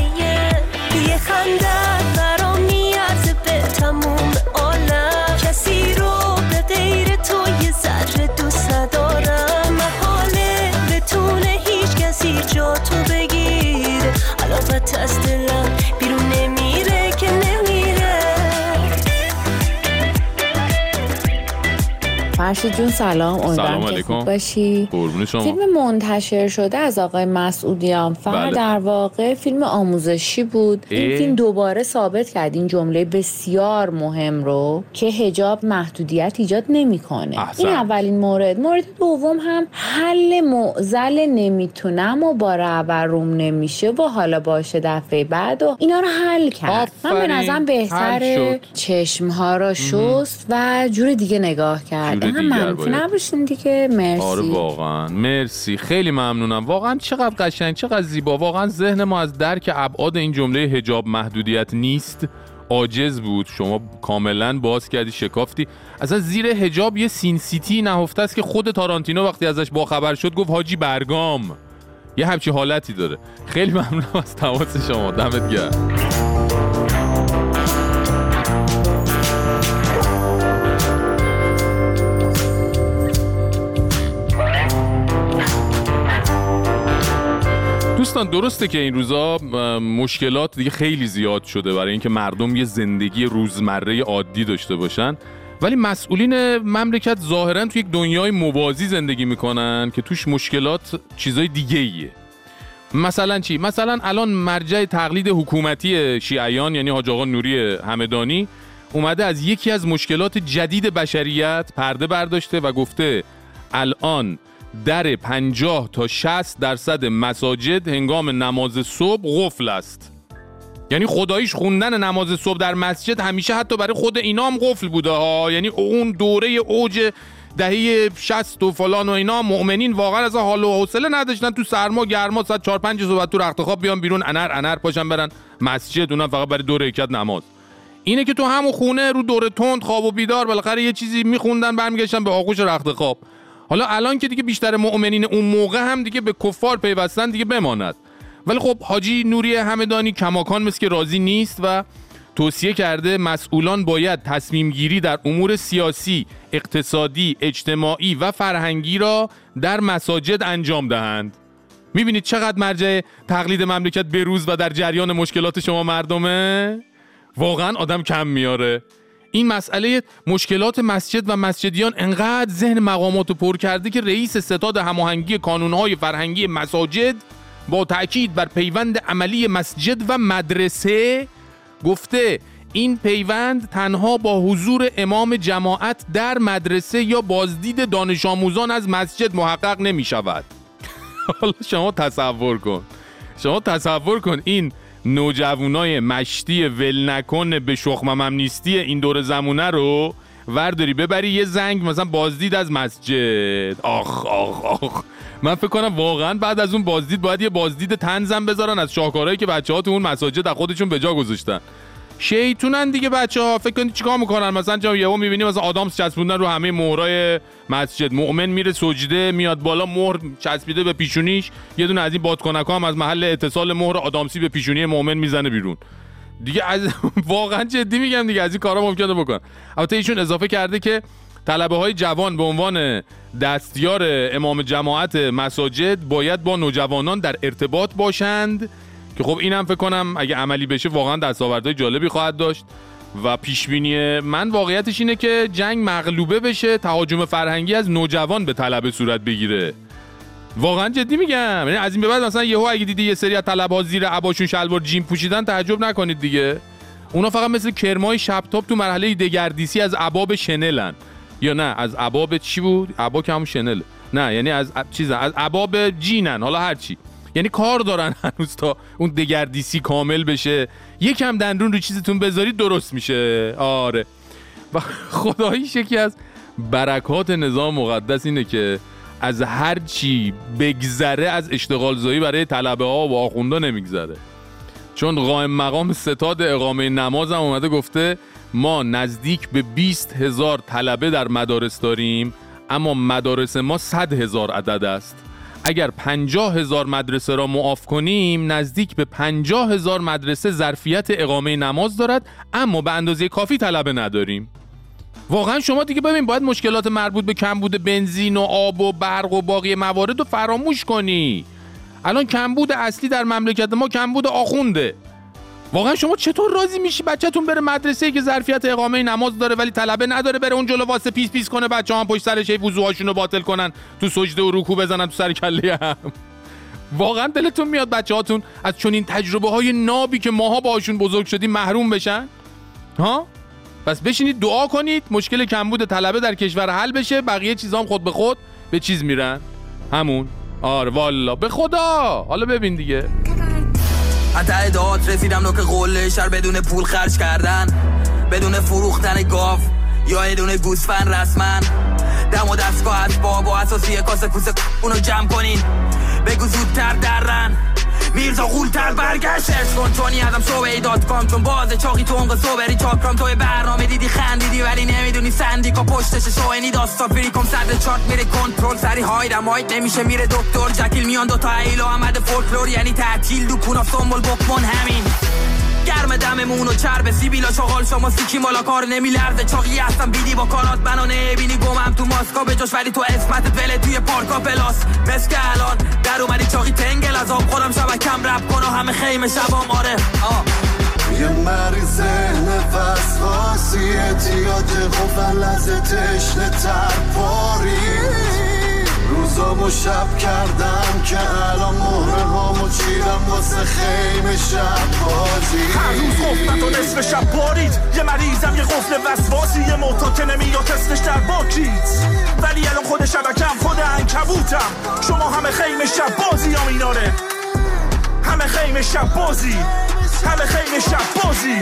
Speaker 17: فرشید جون سلام
Speaker 2: سلام
Speaker 17: امیدوارم که
Speaker 2: علیکم.
Speaker 17: خوب باشی
Speaker 2: قربون شما
Speaker 17: فیلم منتشر شده از آقای مسعودیان فقط
Speaker 2: بله.
Speaker 17: در واقع فیلم آموزشی بود این. فیلم دوباره ثابت کرد این جمله بسیار مهم رو که هجاب محدودیت ایجاد نمی‌کنه. این اولین مورد مورد دوم هم حل معزل نمی‌تونم و با رهبر روم نمیشه و حالا باشه دفعه بعد و اینا رو حل کرد من به. نظرم بهتره
Speaker 2: شد.
Speaker 17: چشم ها را شست و جور دیگه نگاه کرد
Speaker 2: دیگر
Speaker 17: منفی
Speaker 2: باید.
Speaker 17: نباشین دیگه. مرسی.
Speaker 2: آره واقعا. مرسی. خیلی ممنونم. واقعا چقدر قشنگ چقدر زیبا. واقعا ذهن ما از درک ابعاد این جمله هجاب محدودیت نیست. عاجز بود. شما کاملا باز کردی شکافتی. اصلا زیر هجاب یه سین سیتی نهفته است که خود تارانتینو وقتی ازش باخبر شد گفت حاجی برگام. یه همچی حالتی داره. خیلی ممنونم از تماس شما. دمت گرم. دوستان درسته که این روزا مشکلات دیگه خیلی زیاد شده برای اینکه مردم یه زندگی روزمره عادی داشته باشن ولی مسئولین مملکت ظاهرا توی یک دنیای موازی زندگی می‌کنن که توش مشکلات چیزای دیگه ایه مثلا چی؟ مثلا الان مرجع تقلید حکومتی شیعیان یعنی حاج آقا نوری همدانی اومده از یکی از مشکلات جدید بشریت پرده برداشته و گفته الان در 50 تا 60 درصد مساجد هنگام نماز صبح قفل است. یعنی خداییش خوندن نماز صبح در مسجد همیشه حتی برای خود اینا هم قفل بوده ها. یعنی اون دوره اوج دهه 60 و فلان و اینا مؤمنین واقعا از حال و حوصله نداشتن. تو سرما گرما ساعت 4 5 صبح تو رخت خواب بیان بیرون انر انر پاشن برن مسجد اونم فقط برای دو رکعت نماز. اینه که تو همون خونه رو دور تند خواب و بیدار بالاخره یه چیزی میخوندن برمیگشتن به آغوش رخت خواب. حالا الان که دیگه بیشتر مؤمنین اون موقع هم دیگه به کفار پیوستن دیگه بماند ولی خب حاجی نوری همدانی کماکان مثل که راضی نیست و توصیه کرده مسئولان باید تصمیم گیری در امور سیاسی، اقتصادی، اجتماعی و فرهنگی را در مساجد انجام دهند. می‌بینید چقدر مرجع تقلید مملکت بروز و در جریان مشکلات شما مردمه؟ واقعا آدم کم میاره. این مسئله مشکلات مسجد و مسجدیان انقدر ذهن مقامات پر کرده که رئیس ستاد هماهنگی کانونهای فرهنگی مساجد با تاکید بر پیوند عملی مسجد و مدرسه گفته این پیوند تنها با حضور امام جماعت در مدرسه یا بازدید دانش آموزان از مسجد محقق نمی شود حالا شما تصور کن. شما تصور کن این نوجوانای مشتی ول نکن به شخمم هم نیستی این دور زمونه رو ورداری ببری یه زنگ مثلا بازدید از مسجد. آخ آخ آخ. من فکر کنم واقعا بعد از اون بازدید باید یه بازدید تنزم بذارن از شاهکارهایی که بچه ها تو اون مساجد از خودشون به جا گذاشتن. شیطونن دیگه بچه ها فکر کنید چیکار می‌کنن؟ مثلا جا یهو می‌بینیم مثلا آدامس چسبوندن رو همه مهرای مسجد. مؤمن میره سجده میاد بالا مهر چسبیده به پیشونیش. یه دونه از این بادکنکا هم از محل اتصال مهر آدامسی به پیشونی مؤمن می‌زنه بیرون. دیگه از واقعا جدی میگم دیگه از این کارا ممکنه بکن البته ایشون اضافه کرده که طلبه های جوان به عنوان دستیار امام جماعت مساجد باید با نوجوانان در ارتباط باشند. که خب اینم فکر کنم اگه عملی بشه واقعا دستاوردهای جالبی خواهد داشت. و پیش بینی من واقعیتش اینه که جنگ مغلوبه بشه تهاجم فرهنگی از نوجوان به طلبه صورت بگیره. واقعا جدی میگم؟ یعنی از این به بعد مثلا یهو اگه دیدی یه سری از طلبه زیر عباشون شلوار جین پوشیدن تعجب نکنید دیگه. اونا فقط مثل کرمای شب تاپ تو مرحله دگردیسی از عباب شنلن. یا نه از عباب چی بود؟ عبا که همون شنل. نه یعنی از چیز از عباب جینن حالا هر چی. یعنی کار دارن هنوز تا اون دگردیسی کامل بشه. یکم دندون رو چیزتون بذارید درست میشه. آره. و خداییش یکی از برکات نظام مقدس اینه که از هر چی بگذره از اشتغال زایی برای طلبه ها و آخوندا نمیگذره. چون قائم مقام ستاد اقامه نماز هم اومده گفته ما نزدیک به 20 هزار طلبه در مدارس داریم اما مدارس ما 100 هزار عدد است. اگر 50 هزار مدرسه را معاف کنیم نزدیک به 50 هزار مدرسه ظرفیت اقامه نماز دارد اما به اندازه کافی طلبه نداریم. واقعا شما دیگه ببین باید مشکلات مربوط به کمبود بنزین و آب و برق و باقی موارد رو فراموش کنی. الان کمبود اصلی در مملکت ما کمبود آخونده. واقعا شما چطور راضی میشی بچهتون بره مدرسه که ظرفیت اقامه نماز داره ولی طلبه نداره بره اون جلو واسه پیس پیس کنه بچه هم پشت سرش وضوهاشون رو باطل کنن تو سجده و رکوع بزنن تو سر کله هم؟ واقعا دلتون میاد بچه هاتون از چنین تجربه های نابی که ماها باشون بزرگ شدیم محروم بشن؟ ها؟ پس بشینید دعا کنید مشکل کمبود طلبه در کشور حل بشه بقیه چیزام خود به خود به چیز میرن. همون. آره والا. به خدا! حالا ببین دیگه.
Speaker 18: حتی داد رسیدم نوک قله شر بدون پول خرج کردن. بدون فروختن گاو یا یه دونه گوسفند رسمن. دم و دستگاه از باب و اساسی کاسه کوسه اونو جمع کنین. بگو زودتر درن. میرزا غولتر برگشت. ارز کن چونی ازم شوه دات کام. چون باز چاقی تو اونگا صبری چاکرام توی برنامه دیدی خندیدی ولی نمی‌دونی سندیکا پشتش شوینی داستا فری کم صد چارت میره کنترل. سری هایدم هاید نمیشه. میره دکتر جکیل میان دوتا ایلو آمده فولکلور یعنی تعطیل. دو کونا سنبول بکمون همین. دممون و چرب سیبیلا چاقال شما سیکی مالا کار نمیلرزه. چاقی هستم بیدی با کانات منو نبینی گمم تو ماسکا. به جاش ولی تو اسمت ول توی پارکا پلاس. مثل که الان در اومدی چاقی تنگل از آب. خودم شبکم رب کن و همه خیمه شبام. آره. آه.
Speaker 19: یه مریض وسواسی اعتیاد قفل از تشنه تر پاری روزامو شب کردم که الان مهره هامو چیدم واسه خیمه شب بازی.
Speaker 20: هر روز گفتن تو نصف شب بارید. یه مریضم یه قفل وسواسی یه موتا که نمیاد تستش در باکیت. ولی الان خود شبکم خود انکبوتم شما همه خیمه شب بازی هم ایناره همه خیمه شب بازی. همه خیمه شب بازی.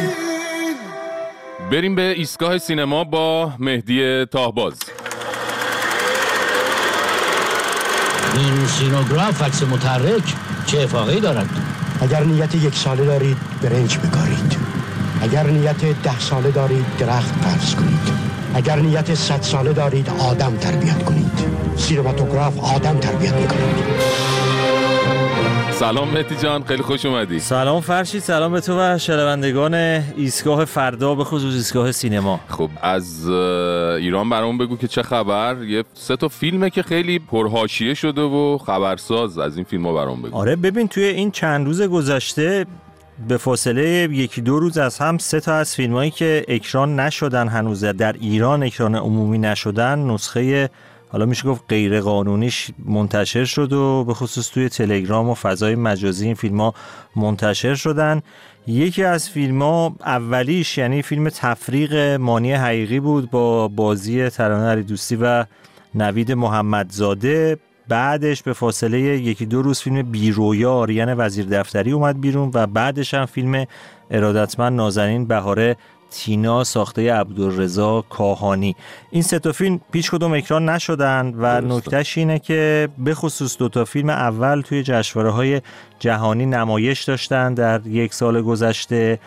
Speaker 2: بریم به ایستگاه سینما با مهدی تاهباز.
Speaker 21: این سینوگراف عکس متحرک چه افاقی دارد؟
Speaker 22: اگر نیت یک ساله دارید برنج بکارید. اگر نیت ده ساله دارید درخت فرض کنید. اگر نیت صد ساله دارید آدم تربیت کنید. سینماتوگراف آدم تربیت می‌کنید
Speaker 2: سلام مهدی جان خیلی خوش اومدی.
Speaker 23: سلام فرشید سلام به تو و شنوندگان ایستگاه فردا به خصوص ایستگاه سینما.
Speaker 2: خب از ایران برامون بگو که چه خبر. یه سه تا فیلمه که خیلی پرهاشیه شده و خبرساز از این فیلم ها برامون بگو.
Speaker 23: آره ببین توی این چند روز گذشته به فاصله یکی دو روز از هم سه تا از فیلمایی که اکران نشدن هنوز در ایران اکران عمومی نشدن نسخه حالا میشه گفت غیر قانونیش منتشر شد و به خصوص توی تلگرام و فضای مجازی این فیلم ها منتشر شدن. یکی از فیلم ها اولیش یعنی فیلم تفریق مانی حقیقی بود با بازی ترانه علی دوستی و نوید محمدزاده. بعدش به فاصله یکی دو روز فیلم بیرویا آریان وزیر دفتری اومد بیرون و بعدش هم فیلم ارادتمند نازنین بهاره تینا ساخته عبدالرضا کاهانی. این سه تا فیلم پیش کدوم اکران نشدن و نکتهش اینه که به خصوص دو تا فیلم اول توی جشنواره های جهانی نمایش داشتن در یک سال گذشته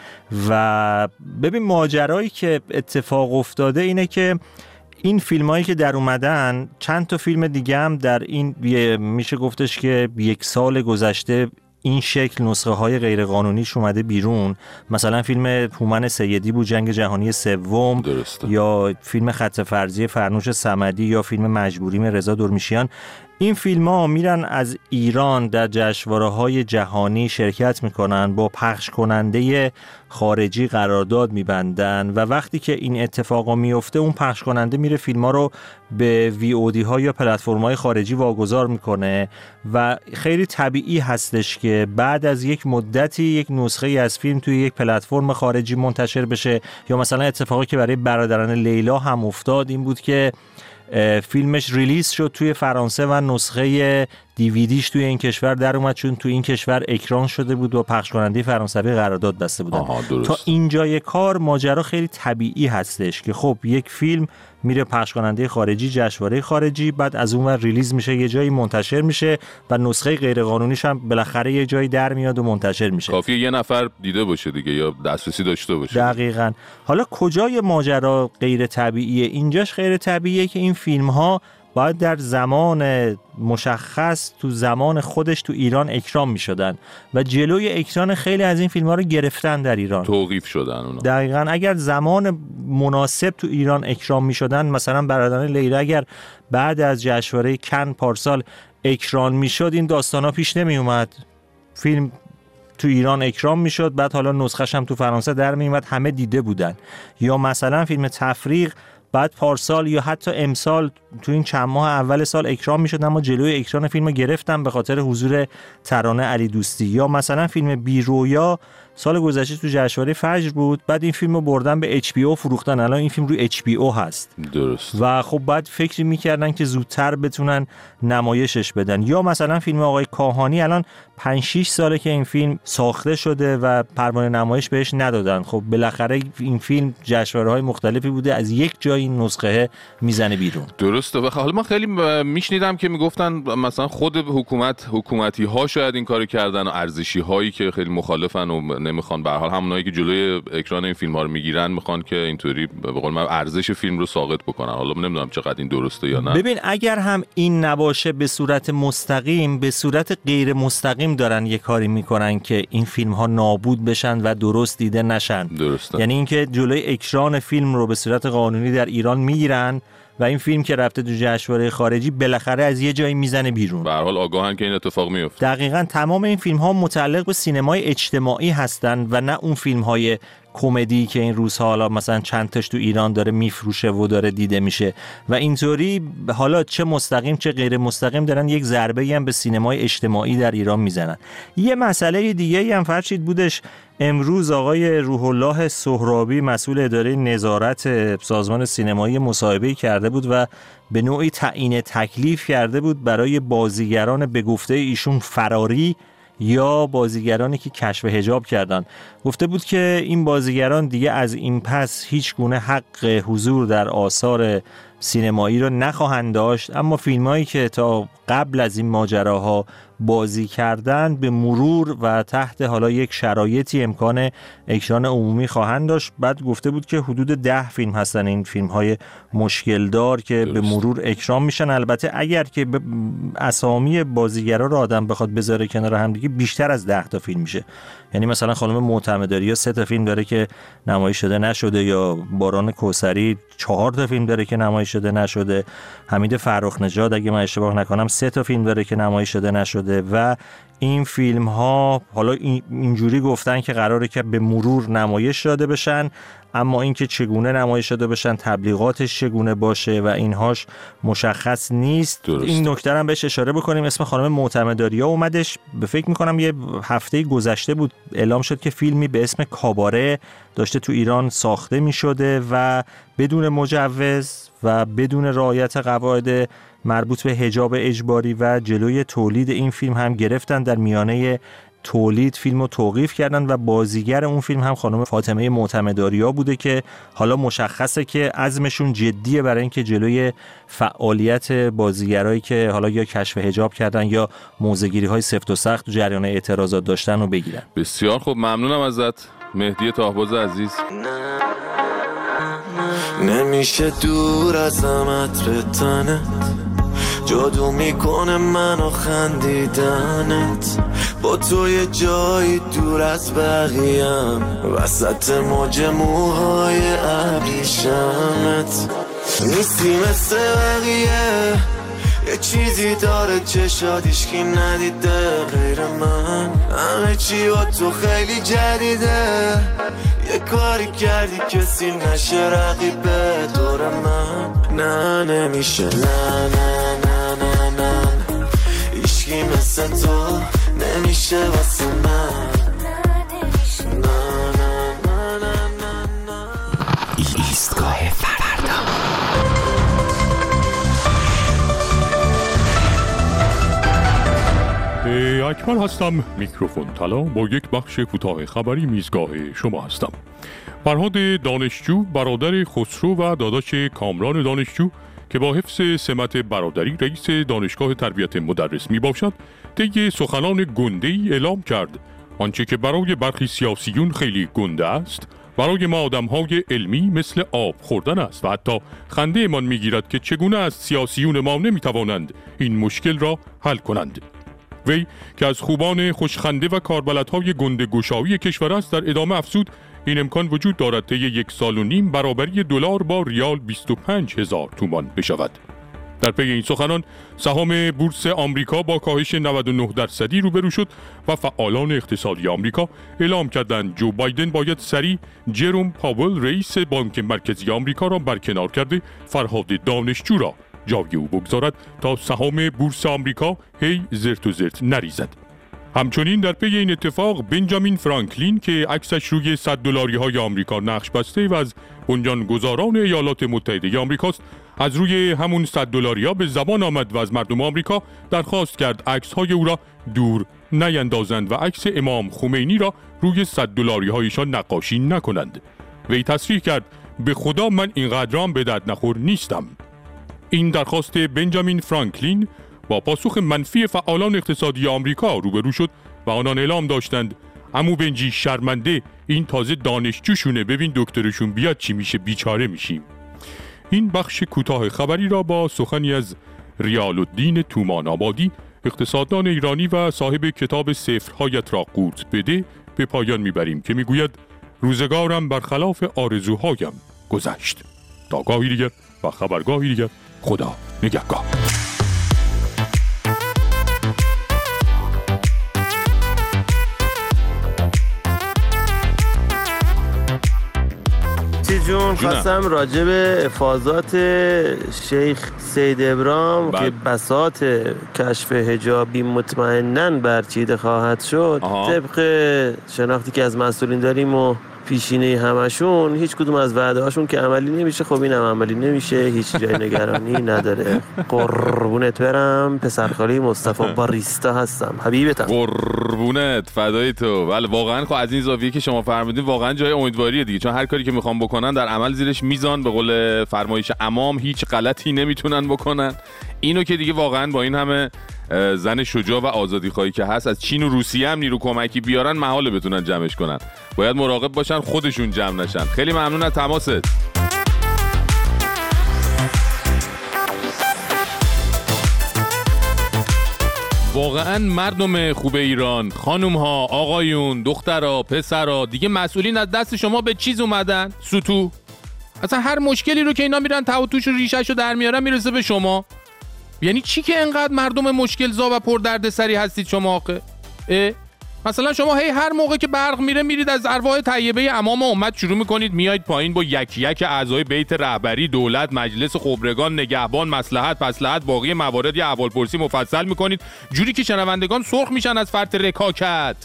Speaker 23: و ببین ماجرایی که اتفاق افتاده اینه که این فیلم هایی که در اومدن چند تا فیلم دیگه هم در این میشه گفتش که یک سال گذشته این شکل نسخه های غیر قانونیش اومده بیرون. مثلا فیلم هومن سیدی بود جنگ جهانی سوم یا فیلم خط فرضی فرنوش سمدی یا فیلم مجبوریم رضا درمیشیان این فیلم ها میرن از ایران در جشنواره های جهانی شرکت می‌کنن با پخش کننده خارجی قرارداد میبندن و وقتی که این اتفاقا میفته اون پخش کننده میره فیلم ها رو به وی او دی ها یا پلتفرم های خارجی واگذار می‌کنه و خیلی طبیعی هستش که بعد از یک مدتی یک نسخه از فیلم توی یک پلتفرم خارجی منتشر بشه. یا مثلا اتفاقی که برای برادران لیلا هم افتاد این بود که فیلمش release شد توی فرانسه و نسخه دیویدیش توی این کشور در اومد چون توی این کشور اکران شده بود و پخش کننده فرانسوی قرارداد بسته بودن. تا اینجای کار ماجرا خیلی طبیعی هستش که خب یک فیلم میره پخش کننده خارجی جشنواره خارجی بعد از اون release میشه یه جایی منتشر میشه و نسخه غیرقانونیش هم بالاخره یه جایی در میاد و منتشر میشه.
Speaker 2: کافیه یه نفر دیده باشه دیگه یا دسترسی داشته باشه.
Speaker 23: دقیقا. حالا کجای ماجرا غیر طبیعیه؟ اینجاش غیر طبیعیه که این فیلم ها باید در زمان مشخص تو زمان خودش تو ایران اکرام می شدن و جلوی اکران خیلی از این فیلم ها رو گرفتن در ایران.
Speaker 2: توقیف شدن اونا.
Speaker 23: دقیقا اگر زمان مناسب تو ایران اکرام می شدن مثلا برادران لیلا اگر بعد از جشنواره کن پارسال اکران می شد این داستان ها پیش نمی اومد فیلم تو ایران اکرام می‌شد بعد حالا نسخش هم تو فرانسه در میومد همه دیده بودن. یا مثلا فیلم تفریق بعد پارسال یا حتی امسال تو این چند ماه اول سال اکرام می‌شد اما جلوی اکران فیلم رو گرفتم به خاطر حضور ترانه علی دوستی. یا مثلا فیلم بیرویا سال گذشته تو جشنواره فجر بود بعد این فیلم رو بردن به HBO فروختن. الان این فیلم روی HBO هست.
Speaker 2: درست.
Speaker 23: و خب بعد فکری می‌کردن که زودتر بتونن نمایشش بدن. یا مثلا فیلم آقای کاهانی الان 5 6 ساله که این فیلم ساخته شده و پروانه نمایش بهش ندادن. خب بالاخره این فیلم جشنواره های مختلفی بوده از یک جای این نسخه می‌زنه بیرون.
Speaker 2: درسته بخ حالا من خیلی میشنیدم که می‌گفتن مثلا خود حکومت حکومتی ها شاید این کارو کردن و ارزشی هایی که خیلی مخالفن و نمی‌خوان. به حال همونایی که جلوی اکران این فیلم ها رو می‌گیرن می‌خوان که اینطوری به قول من ارزش فیلم رو ساقط بکنن. حالا نمی‌دونم چقدر این درسته یا نه.
Speaker 23: ببین اگر هم این نباشه به صورت مستقیم به صورت غیر مستقیم دارن یه کاری می‌کنن که این فیلم ها نابود بشن و درست دیده نشن.
Speaker 2: درسته.
Speaker 23: یعنی اینکه جلوی اکران فیلم رو به صورت قانونی در ایران می‌گیرن و این فیلم که رفته تو جشنواره خارجی بالاخره از یه جایی می‌زنه بیرون.
Speaker 2: به حال آگاهن که این اتفاق میفته.
Speaker 23: دقیقا تمام این فیلم ها متعلق به سینمای اجتماعی هستند و نه اون فیلم های کمدی که این روزها حالا مثلا چند تاش تو ایران داره میفروشه و داره دیده میشه. و اینطوری حالا چه مستقیم چه غیر مستقیم دارن یک ضربه هم به سینمای اجتماعی در ایران می‌زنن. یه مسئله دیگه هم فرشید بودش امروز آقای روح الله سهرابی مسئول اداره نظارت سازمان سینمایی مصاحبه کرده بود و به نوعی تعیین تکلیف کرده بود برای بازیگران به گفته ایشون فراری یا بازیگرانی که کشف هجاب کردند گفته بود که این بازیگران دیگه از این پس هیچ گونه حق حضور در آثار سینمایی رو نخواهند داشت اما فیلمایی که تا قبل از این ماجراها بازی کردن به مرور و تحت حالا یک شرایطی امکان اکران عمومی خواهند داشت. بعد گفته بود که حدود ده فیلم هستن این فیلم های مشکل دار که به مرور اکرام میشن. البته اگر که اسامی بازیگرا رو آدم بخواد بذاره کنار هم دیگه بیشتر از ده تا فیلم میشه. یعنی مثلا خانم معتمداری یا سه تا فیلم داره که نمایش شده نشده یا باران کوسری چهار تا فیلم داره که نمایش شده نشده. حمید فرخ نژاد اگه من اشتباه نکنم سه تا فیلم داره که نمایش شده نشده و این فیلم ها حالا اینجوری گفتن که قراره که به مرور نمایش داده بشن. اما اینکه چگونه نمایش داده بشن تبلیغاتش چگونه باشه و اینهاش مشخص نیست
Speaker 2: درست.
Speaker 23: این نکته هم بهش اشاره بکنیم اسم خانم معتمداریا اومدش به فکر می‌کنم یه هفته گذشته بود اعلام شد که فیلمی به اسم کاباره داشته تو ایران ساخته می شده و بدون مجوز و بدون رعایت قواعد مربوط به هجاب اجباری و جلوی تولید این فیلم هم گرفتن در میانه تولید فیلم رو توقیف کردن و بازیگر اون فیلم هم خانم فاطمه معتمداریا بوده که حالا مشخصه که عزمشون جدیه برای اینکه جلوی فعالیت بازیگرایی که حالا یا کشف هجاب کردن یا موزگیری های سفت و سخت جریان اعتراضات داشتن رو بگیرن.
Speaker 2: بسیار خوب ممنونم ازت. مهدی تاهباز عزیز.
Speaker 24: نمیشه دور از عطر جادو می‌کنه منو خندیدنت. با تو یه جایی دور از بقیم وسط موج موهای ابریشمت. نیستی مثل بقیه. یه چیزی داره چشادیش کی ندیده غیر من. همه چی با تو خیلی جدیده. یه کاری کردی کسی نشه رقیبه دور من. نه نمیشه. نه نه نه. ایشکی مثل تو نمیشه واسه من.
Speaker 25: ایستگاه فردا.
Speaker 14: اکمل هستم. میکروفون طلا با یک بخش کوتاه خبری میزگاه شما هستم. فرهاد دانشجو برادر خسرو و داداش کامران دانشجو که با حفظ سمت برادری رئیس دانشگاه تربیت مدرس می باشد طی سخنان گنده ای اعلام کرد. آنچه که برای برخی سیاسیون خیلی گنده است برای ما آدم های علمی مثل آب خوردن است و حتی خنده من می‌گیرد که چگونه از سیاسیون ما نمی توانند این مشکل را حل کنند. وی که از خوبان خوشخنده و کاربلدهای گنده گشایی کشور است در ادامه افزود این امکان وجود دارد طی یک سال و نیم برابری دلار با ریال 25 هزار تومان بشود.
Speaker 25: در پی این سخنان سهام بورس آمریکا با کاهش 99 درصدی روبرو شد و فعالان اقتصادی آمریکا اعلام کردند جو بایدن باید سریع جروم پاول رئیس بانک مرکزی آمریکا را برکنار کرده فرهاد دانشجو را جای او بگذارد تا سهام بورس آمریکا هی زرت و زرت نریزد. همچنین در پی این اتفاق بنجامین فرانکلین که عکسش روی 100 دلاری های آمریکا نقش بسته و از بنیانگذاران ایالات متحده آمریکاست از روی همون 100 دلاری ها به زبان آمد و از مردم آمریکا درخواست کرد عکس های او را دور نیندازند و عکس امام خمینی را روی 100 دلاری هایشان نقاشی نکنند. وی تصریح کرد به خدا من اینقدرام به درد نخور نیستم. این درخواست بنجامین فرانکلین با پاسخ منفی فعالان اقتصادی آمریکا روبرو شد و آنان اعلام داشتند. امو بنجی شرمنده این تازه دانشجوشونه. ببین دکترشون بیاد چی میشه بیچاره میشیم. این بخش کوتاه خبری را با سخنی از ریال الدین تومان آبادی اقتصاددان ایرانی و صاحب کتاب سفرهایت را قورت بده به پایان می‌بریم که می‌گوید روزگارم برخلاف آرزوهایم گذشت. تا گاهی دیگر و خبرگاهی دیگر خدا نگهگاه
Speaker 26: جون خواستم راجع به افاظات شیخ سید ابرام که بسات کشف هجابی مطمئنا برچیده خواهد شد طبق شناختی که از مسئولین داریم و پیشینه همشون هیچ کدوم از وعده هاشون که عملی نمیشه. خب اینم عملی نمیشه هیچ جای نگرانی نداره. قربونت برم پسرخالی مصطفی باریستا هستم. حبیبتم.
Speaker 2: قربونت فدای تو. بله واقعا خب از این زاویه که شما فرمودین واقعا جای امیدواریه دیگه. چون هر کاری که می‌خوام بکنن در عمل زیرش میزان. به قول فرمایش امام هیچ غلطی نمی‌تونن بکنن. اینو که دیگه واقعا با این همه زن شجاع و آزادی خواهی که هست از چین و روسیه هم نیرو کمکی بیارن محاله بتونن جمعش کنن. باید مراقب باشن خودشون جمع نشن. خیلی ممنون از تماست. واقعا مردم خوب ایران خانوم ها آقایون دخترها پسرها دیگه مسئولین از دست شما به چیز اومدن؟ سوتو اصلا هر مشکلی رو که اینا میرن تو توش ریشش رو در میارن می‌رسه به شما. یعنی چی که انقدر مردم مشکل زا و پر درد سری هستید شما آقه مثلا شما هی هر موقع که برق میره میرید از ارواح طیبه امام امت شروع می‌کنید میایید پایین با یک یک اعضای بیت رهبری دولت مجلس خبرگان نگهبان مسلحت پسلحت باقی موارد یا احوالپرسی مفصل می‌کنید. جوری که شنوندگان سرخ میشن از فرط رکاکت.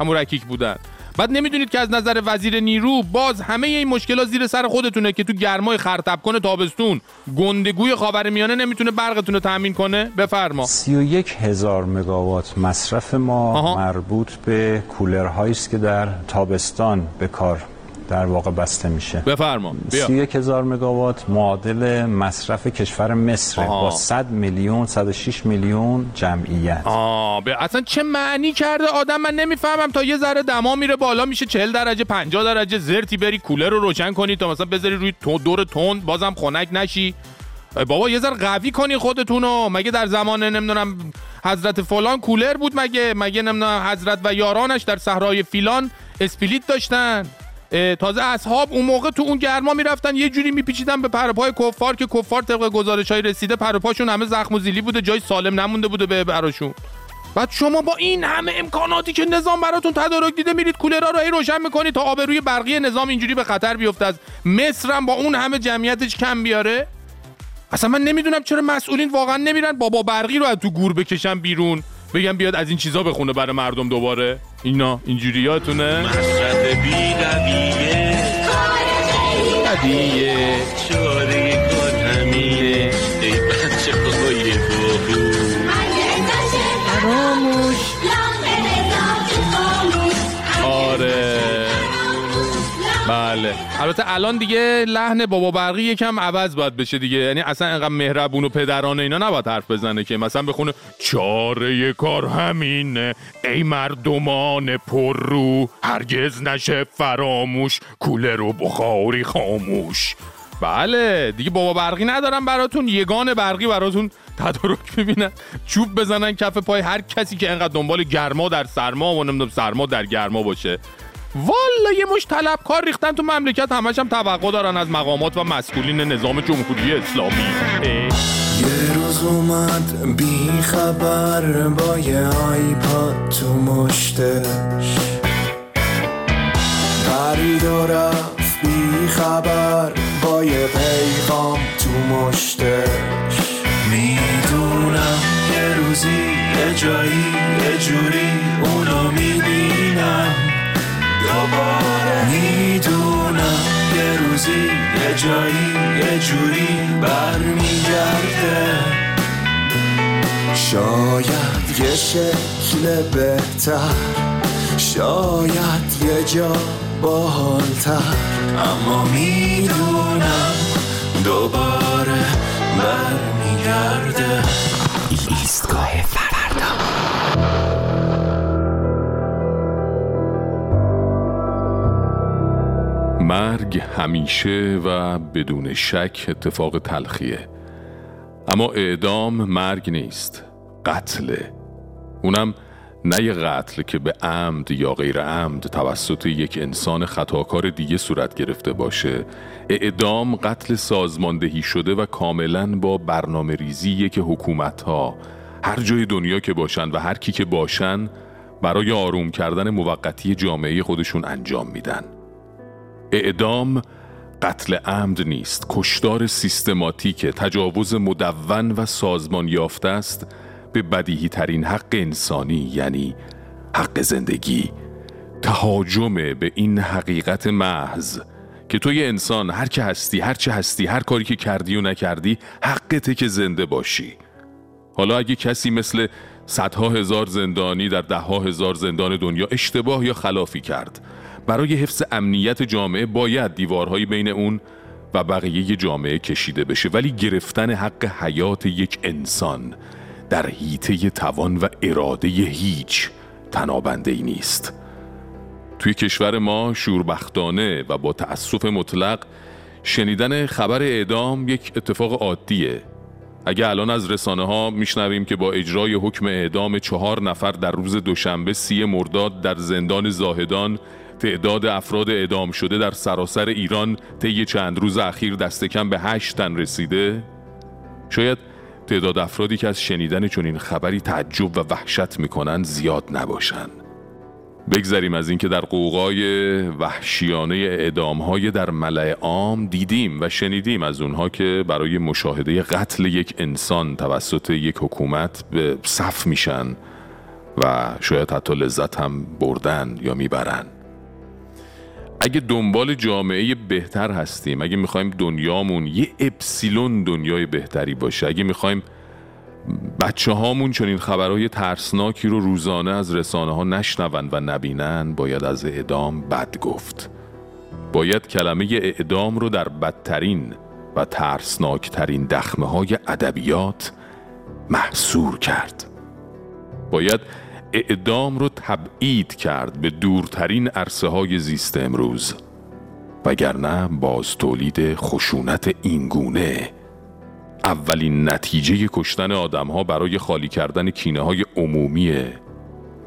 Speaker 2: همون رکیک بودن. بعد نمی‌دونید که از نظر وزیر نیرو باز همه این مشکلات زیر سر خودتونه که تو گرمای خرطب کنه تابستون. گندگوی خاورمیانه نمی‌تونه برقتون رو تامین کنه؟ بفرما.
Speaker 27: 31 هزار مگاوات مصرف ما آها. مربوط به کولرهایی است که در تابستان به کار در واقع بسته میشه.
Speaker 2: بفرما
Speaker 27: 31 هزار مگاوات معادل مصرف کشور مصر با 100 میلیون 106 میلیون جمعیت.
Speaker 2: آه اصلا چه معنی کرده آدم؟ من نمی‌فهمم. تا یه ذره دما میره بالا میشه 40 درجه 50 درجه زرتی بری کولر رو روشن کنی تا مثلا بذاری روی دور تند بازم خنک نشی. بابا یه ذره قوی کنی خودتونو. مگه در زمان نمی‌دونم حضرت فلان کولر بود؟ مگه مگه نمی‌دونم حضرت و یارانش در صحرای فیلان اسپلیت داشتن؟ تازه اصحاب اون موقع تو اون گرما می‌رفتن یه جوری میپیچیدن به پرپای کفار که کفار طبق گزارش های رسیده پرپاشون همه زخم و زیلی بوده جای سالم نمونده بوده به براشون. بعد شما با این همه امکاناتی که نظام براتون تدارک دیده میرید کولرها رو روشن می‌کنید تا آبروی برقی نظام اینجوری به خطر بیفته از مصر هم با اون همه جمعیتش کم بیاره؟ اصلا من نمی‌دونم چرا مسئولین واقعا نمیرن بابا برقی رو از تو گور بکشن بیرون بگم بیاد از این چیزا بخونه برای مردم دوباره. اینا اینجوریاتونه
Speaker 24: مصرف بی قویه
Speaker 2: قدیه
Speaker 24: چاره
Speaker 2: بله. البته الان دیگه لحن بابا برقی یکم عوض باید بشه دیگه. یعنی اصلا انقدر مهربون و پدرانه اینا نباید حرف بزنه که. مثلا بخونه چاره کار همینه. ای مردمان پر رو هرگز نشه فراموش. کوله رو بخاری خاموش. بله. دیگه بابا برقی ندارم براتون. یگان برقی براتون تدارک می‌بینن. چوب بزنن کف پای. هر کسی که انقدر دنبال گرما در سرما و نمی‌دونم سرما در گرما باشه. والا یه مش طلبکار ریختن تو مملکت همش هم توقع دارن از مقامات و مسئولین نظام جمهوری اسلامی.
Speaker 24: اومد بی خبر با یه آیپاد تو مشتش. پرید و رفت بی خبر با یه پیغام تو مشتش. می‌دونم یه روزی یه جایی یه جوری اونو می‌بینم. دوباره می‌دونم یه روزی یه جایی یه جوری برمیگرده. شاید یه شکل بهتر شاید یه جا باحالتر. اما می‌دونم دوباره برمیگرده.
Speaker 28: ایستگاه فردا.
Speaker 29: مرگ همیشه و بدون شک اتفاق تلخیه. اما اعدام مرگ نیست قتله. اونم نه یه قتل که به عمد یا غیر عمد توسط یک انسان خطاکار دیگه صورت گرفته باشه. اعدام قتل سازماندهی شده و کاملا با برنامه ریزی که حکومت ها هر جای دنیا که باشن و هر کی که باشن برای آروم کردن موقتی جامعه خودشون انجام میدن. اعدام قتل عمد نیست. کشدار سیستماتیک تجاوز مدون و سازمان یافته است به بدیهی ترین حق انسانی یعنی حق زندگی. تهاجم به این حقیقت محض که توی انسان هر که هستی هر چه هستی هر کاری که کردی و نکردی حقته که زنده باشی. حالا اگه کسی مثل صدها هزار زندانی در دهها هزار زندان دنیا اشتباه یا خلافی کرد برای حفظ امنیت جامعه باید دیوارهای بین اون و بقیه جامعه کشیده بشه ولی گرفتن حق حیات یک انسان در حیطه توان و اراده هیچ تنابنده ای نیست. توی کشور ما شوربختانه و با تأسف مطلق شنیدن خبر اعدام یک اتفاق عادیه. اگه الان از رسانه ها میشنویم که با اجرای حکم اعدام چهار نفر در روز دوشنبه سی مرداد در زندان زاهدان تعداد افراد اعدام شده در سراسر ایران طی چند روز اخیر دست کم به هشت تن رسیده؟ شاید تعداد افرادی که از شنیدن چنین خبری تعجب و وحشت می‌کنن زیاد نباشن بگذریم از اینکه در قوقای وحشیانه اعدام های در ملع عام دیدیم و شنیدیم از اونها که برای مشاهده قتل یک انسان توسط یک حکومت به صف میشن و شاید حتی لذت هم بردن یا می‌برن. اگه دنبال جامعه بهتر هستیم اگه می‌خوایم دنیامون یه اپسیلون دنیای بهتری باشه اگه می‌خوایم بچه هامون چنین خبرهای ترسناکی رو روزانه از رسانه ها نشنون و نبینن باید از اعدام بد گفت. باید کلمه اعدام رو در بدترین و ترسناکترین دخمه های ادبیات محصور کرد. باید اعدام رو تبعید کرد به دورترین عرصه های زیست امروز. وگرنه باز تولید خشونت اینگونه. اولین نتیجه کشتن آدم ها برای خالی کردن کینه های عمومیه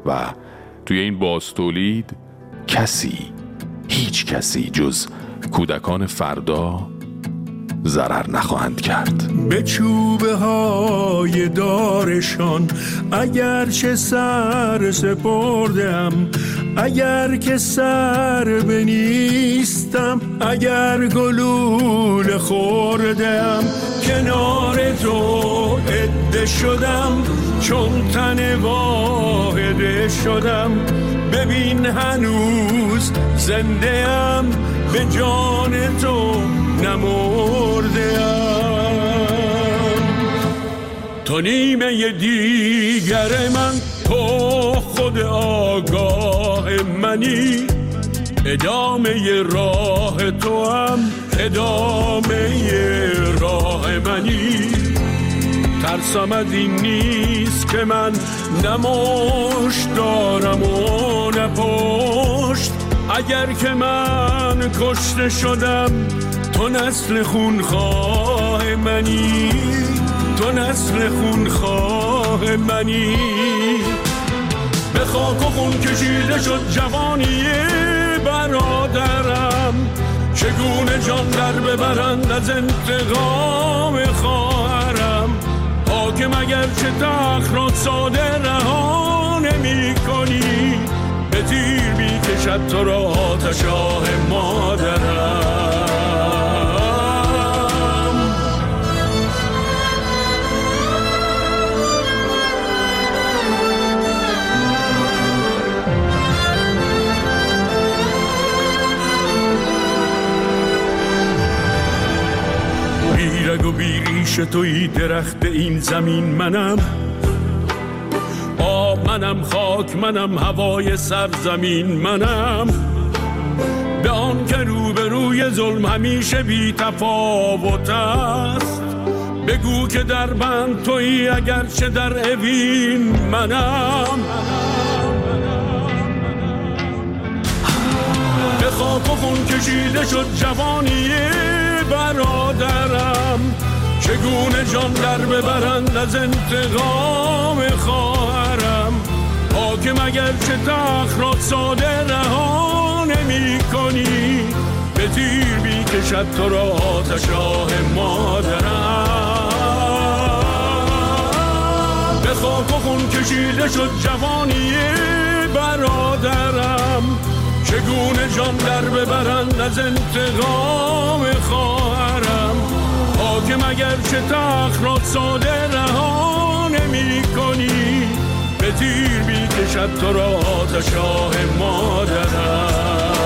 Speaker 29: و توی این باز تولید کسی هیچ کسی جز کودکان فردا ضرر نخواهند کرد.
Speaker 20: به چوبه های دارشان اگر چه سر سپردم اگر که سر بنیستم اگر گلول خوردم کنار تو عده شدم چون تن واحده شدم. ببین هنوز زنده ام به جان تو نمرده تو نیمه دیگر من تو خود آگاه منی ادامه راه تو هم ادامه راه منی. ترسم از این نیست که من نموش دارم و نپشت اگر که من کشته شدم تو نسل خونخواه منی. تو نسل خونخواه منی. به خاک و خون کشیده شد جوانی برادرم. چگونه جان در ببرند از انتقام خواهرم؟ اگرچه تخت را ساده رها نمی کنی به تیر بی کشد تو را آتش مادرم. بیریش توی درخت این زمین منم. آب منم خاک منم هوای سرزمین منم. به آن که روبروی ظلم همیشه بی تفاوت است. بگو که در بند توی اگرچه در اوین منم. به خاک و خون کشیده شد جوانی برادرم. چگونه جان در ببرند از انتقام خواهرم؟ حاکم اگر چه تخت را ساده رها نمی کنی به تیر بی کشد تو را آتش مادرم. به خاک و خون کشیده شد جوانی برادرم. چگونه جان در ببرند از انتقام خواهرم؟ حاکم اگر چه تخت را ساده رها نمی کنی؟ به تیر بی کشد تو را آتش آه مادرم.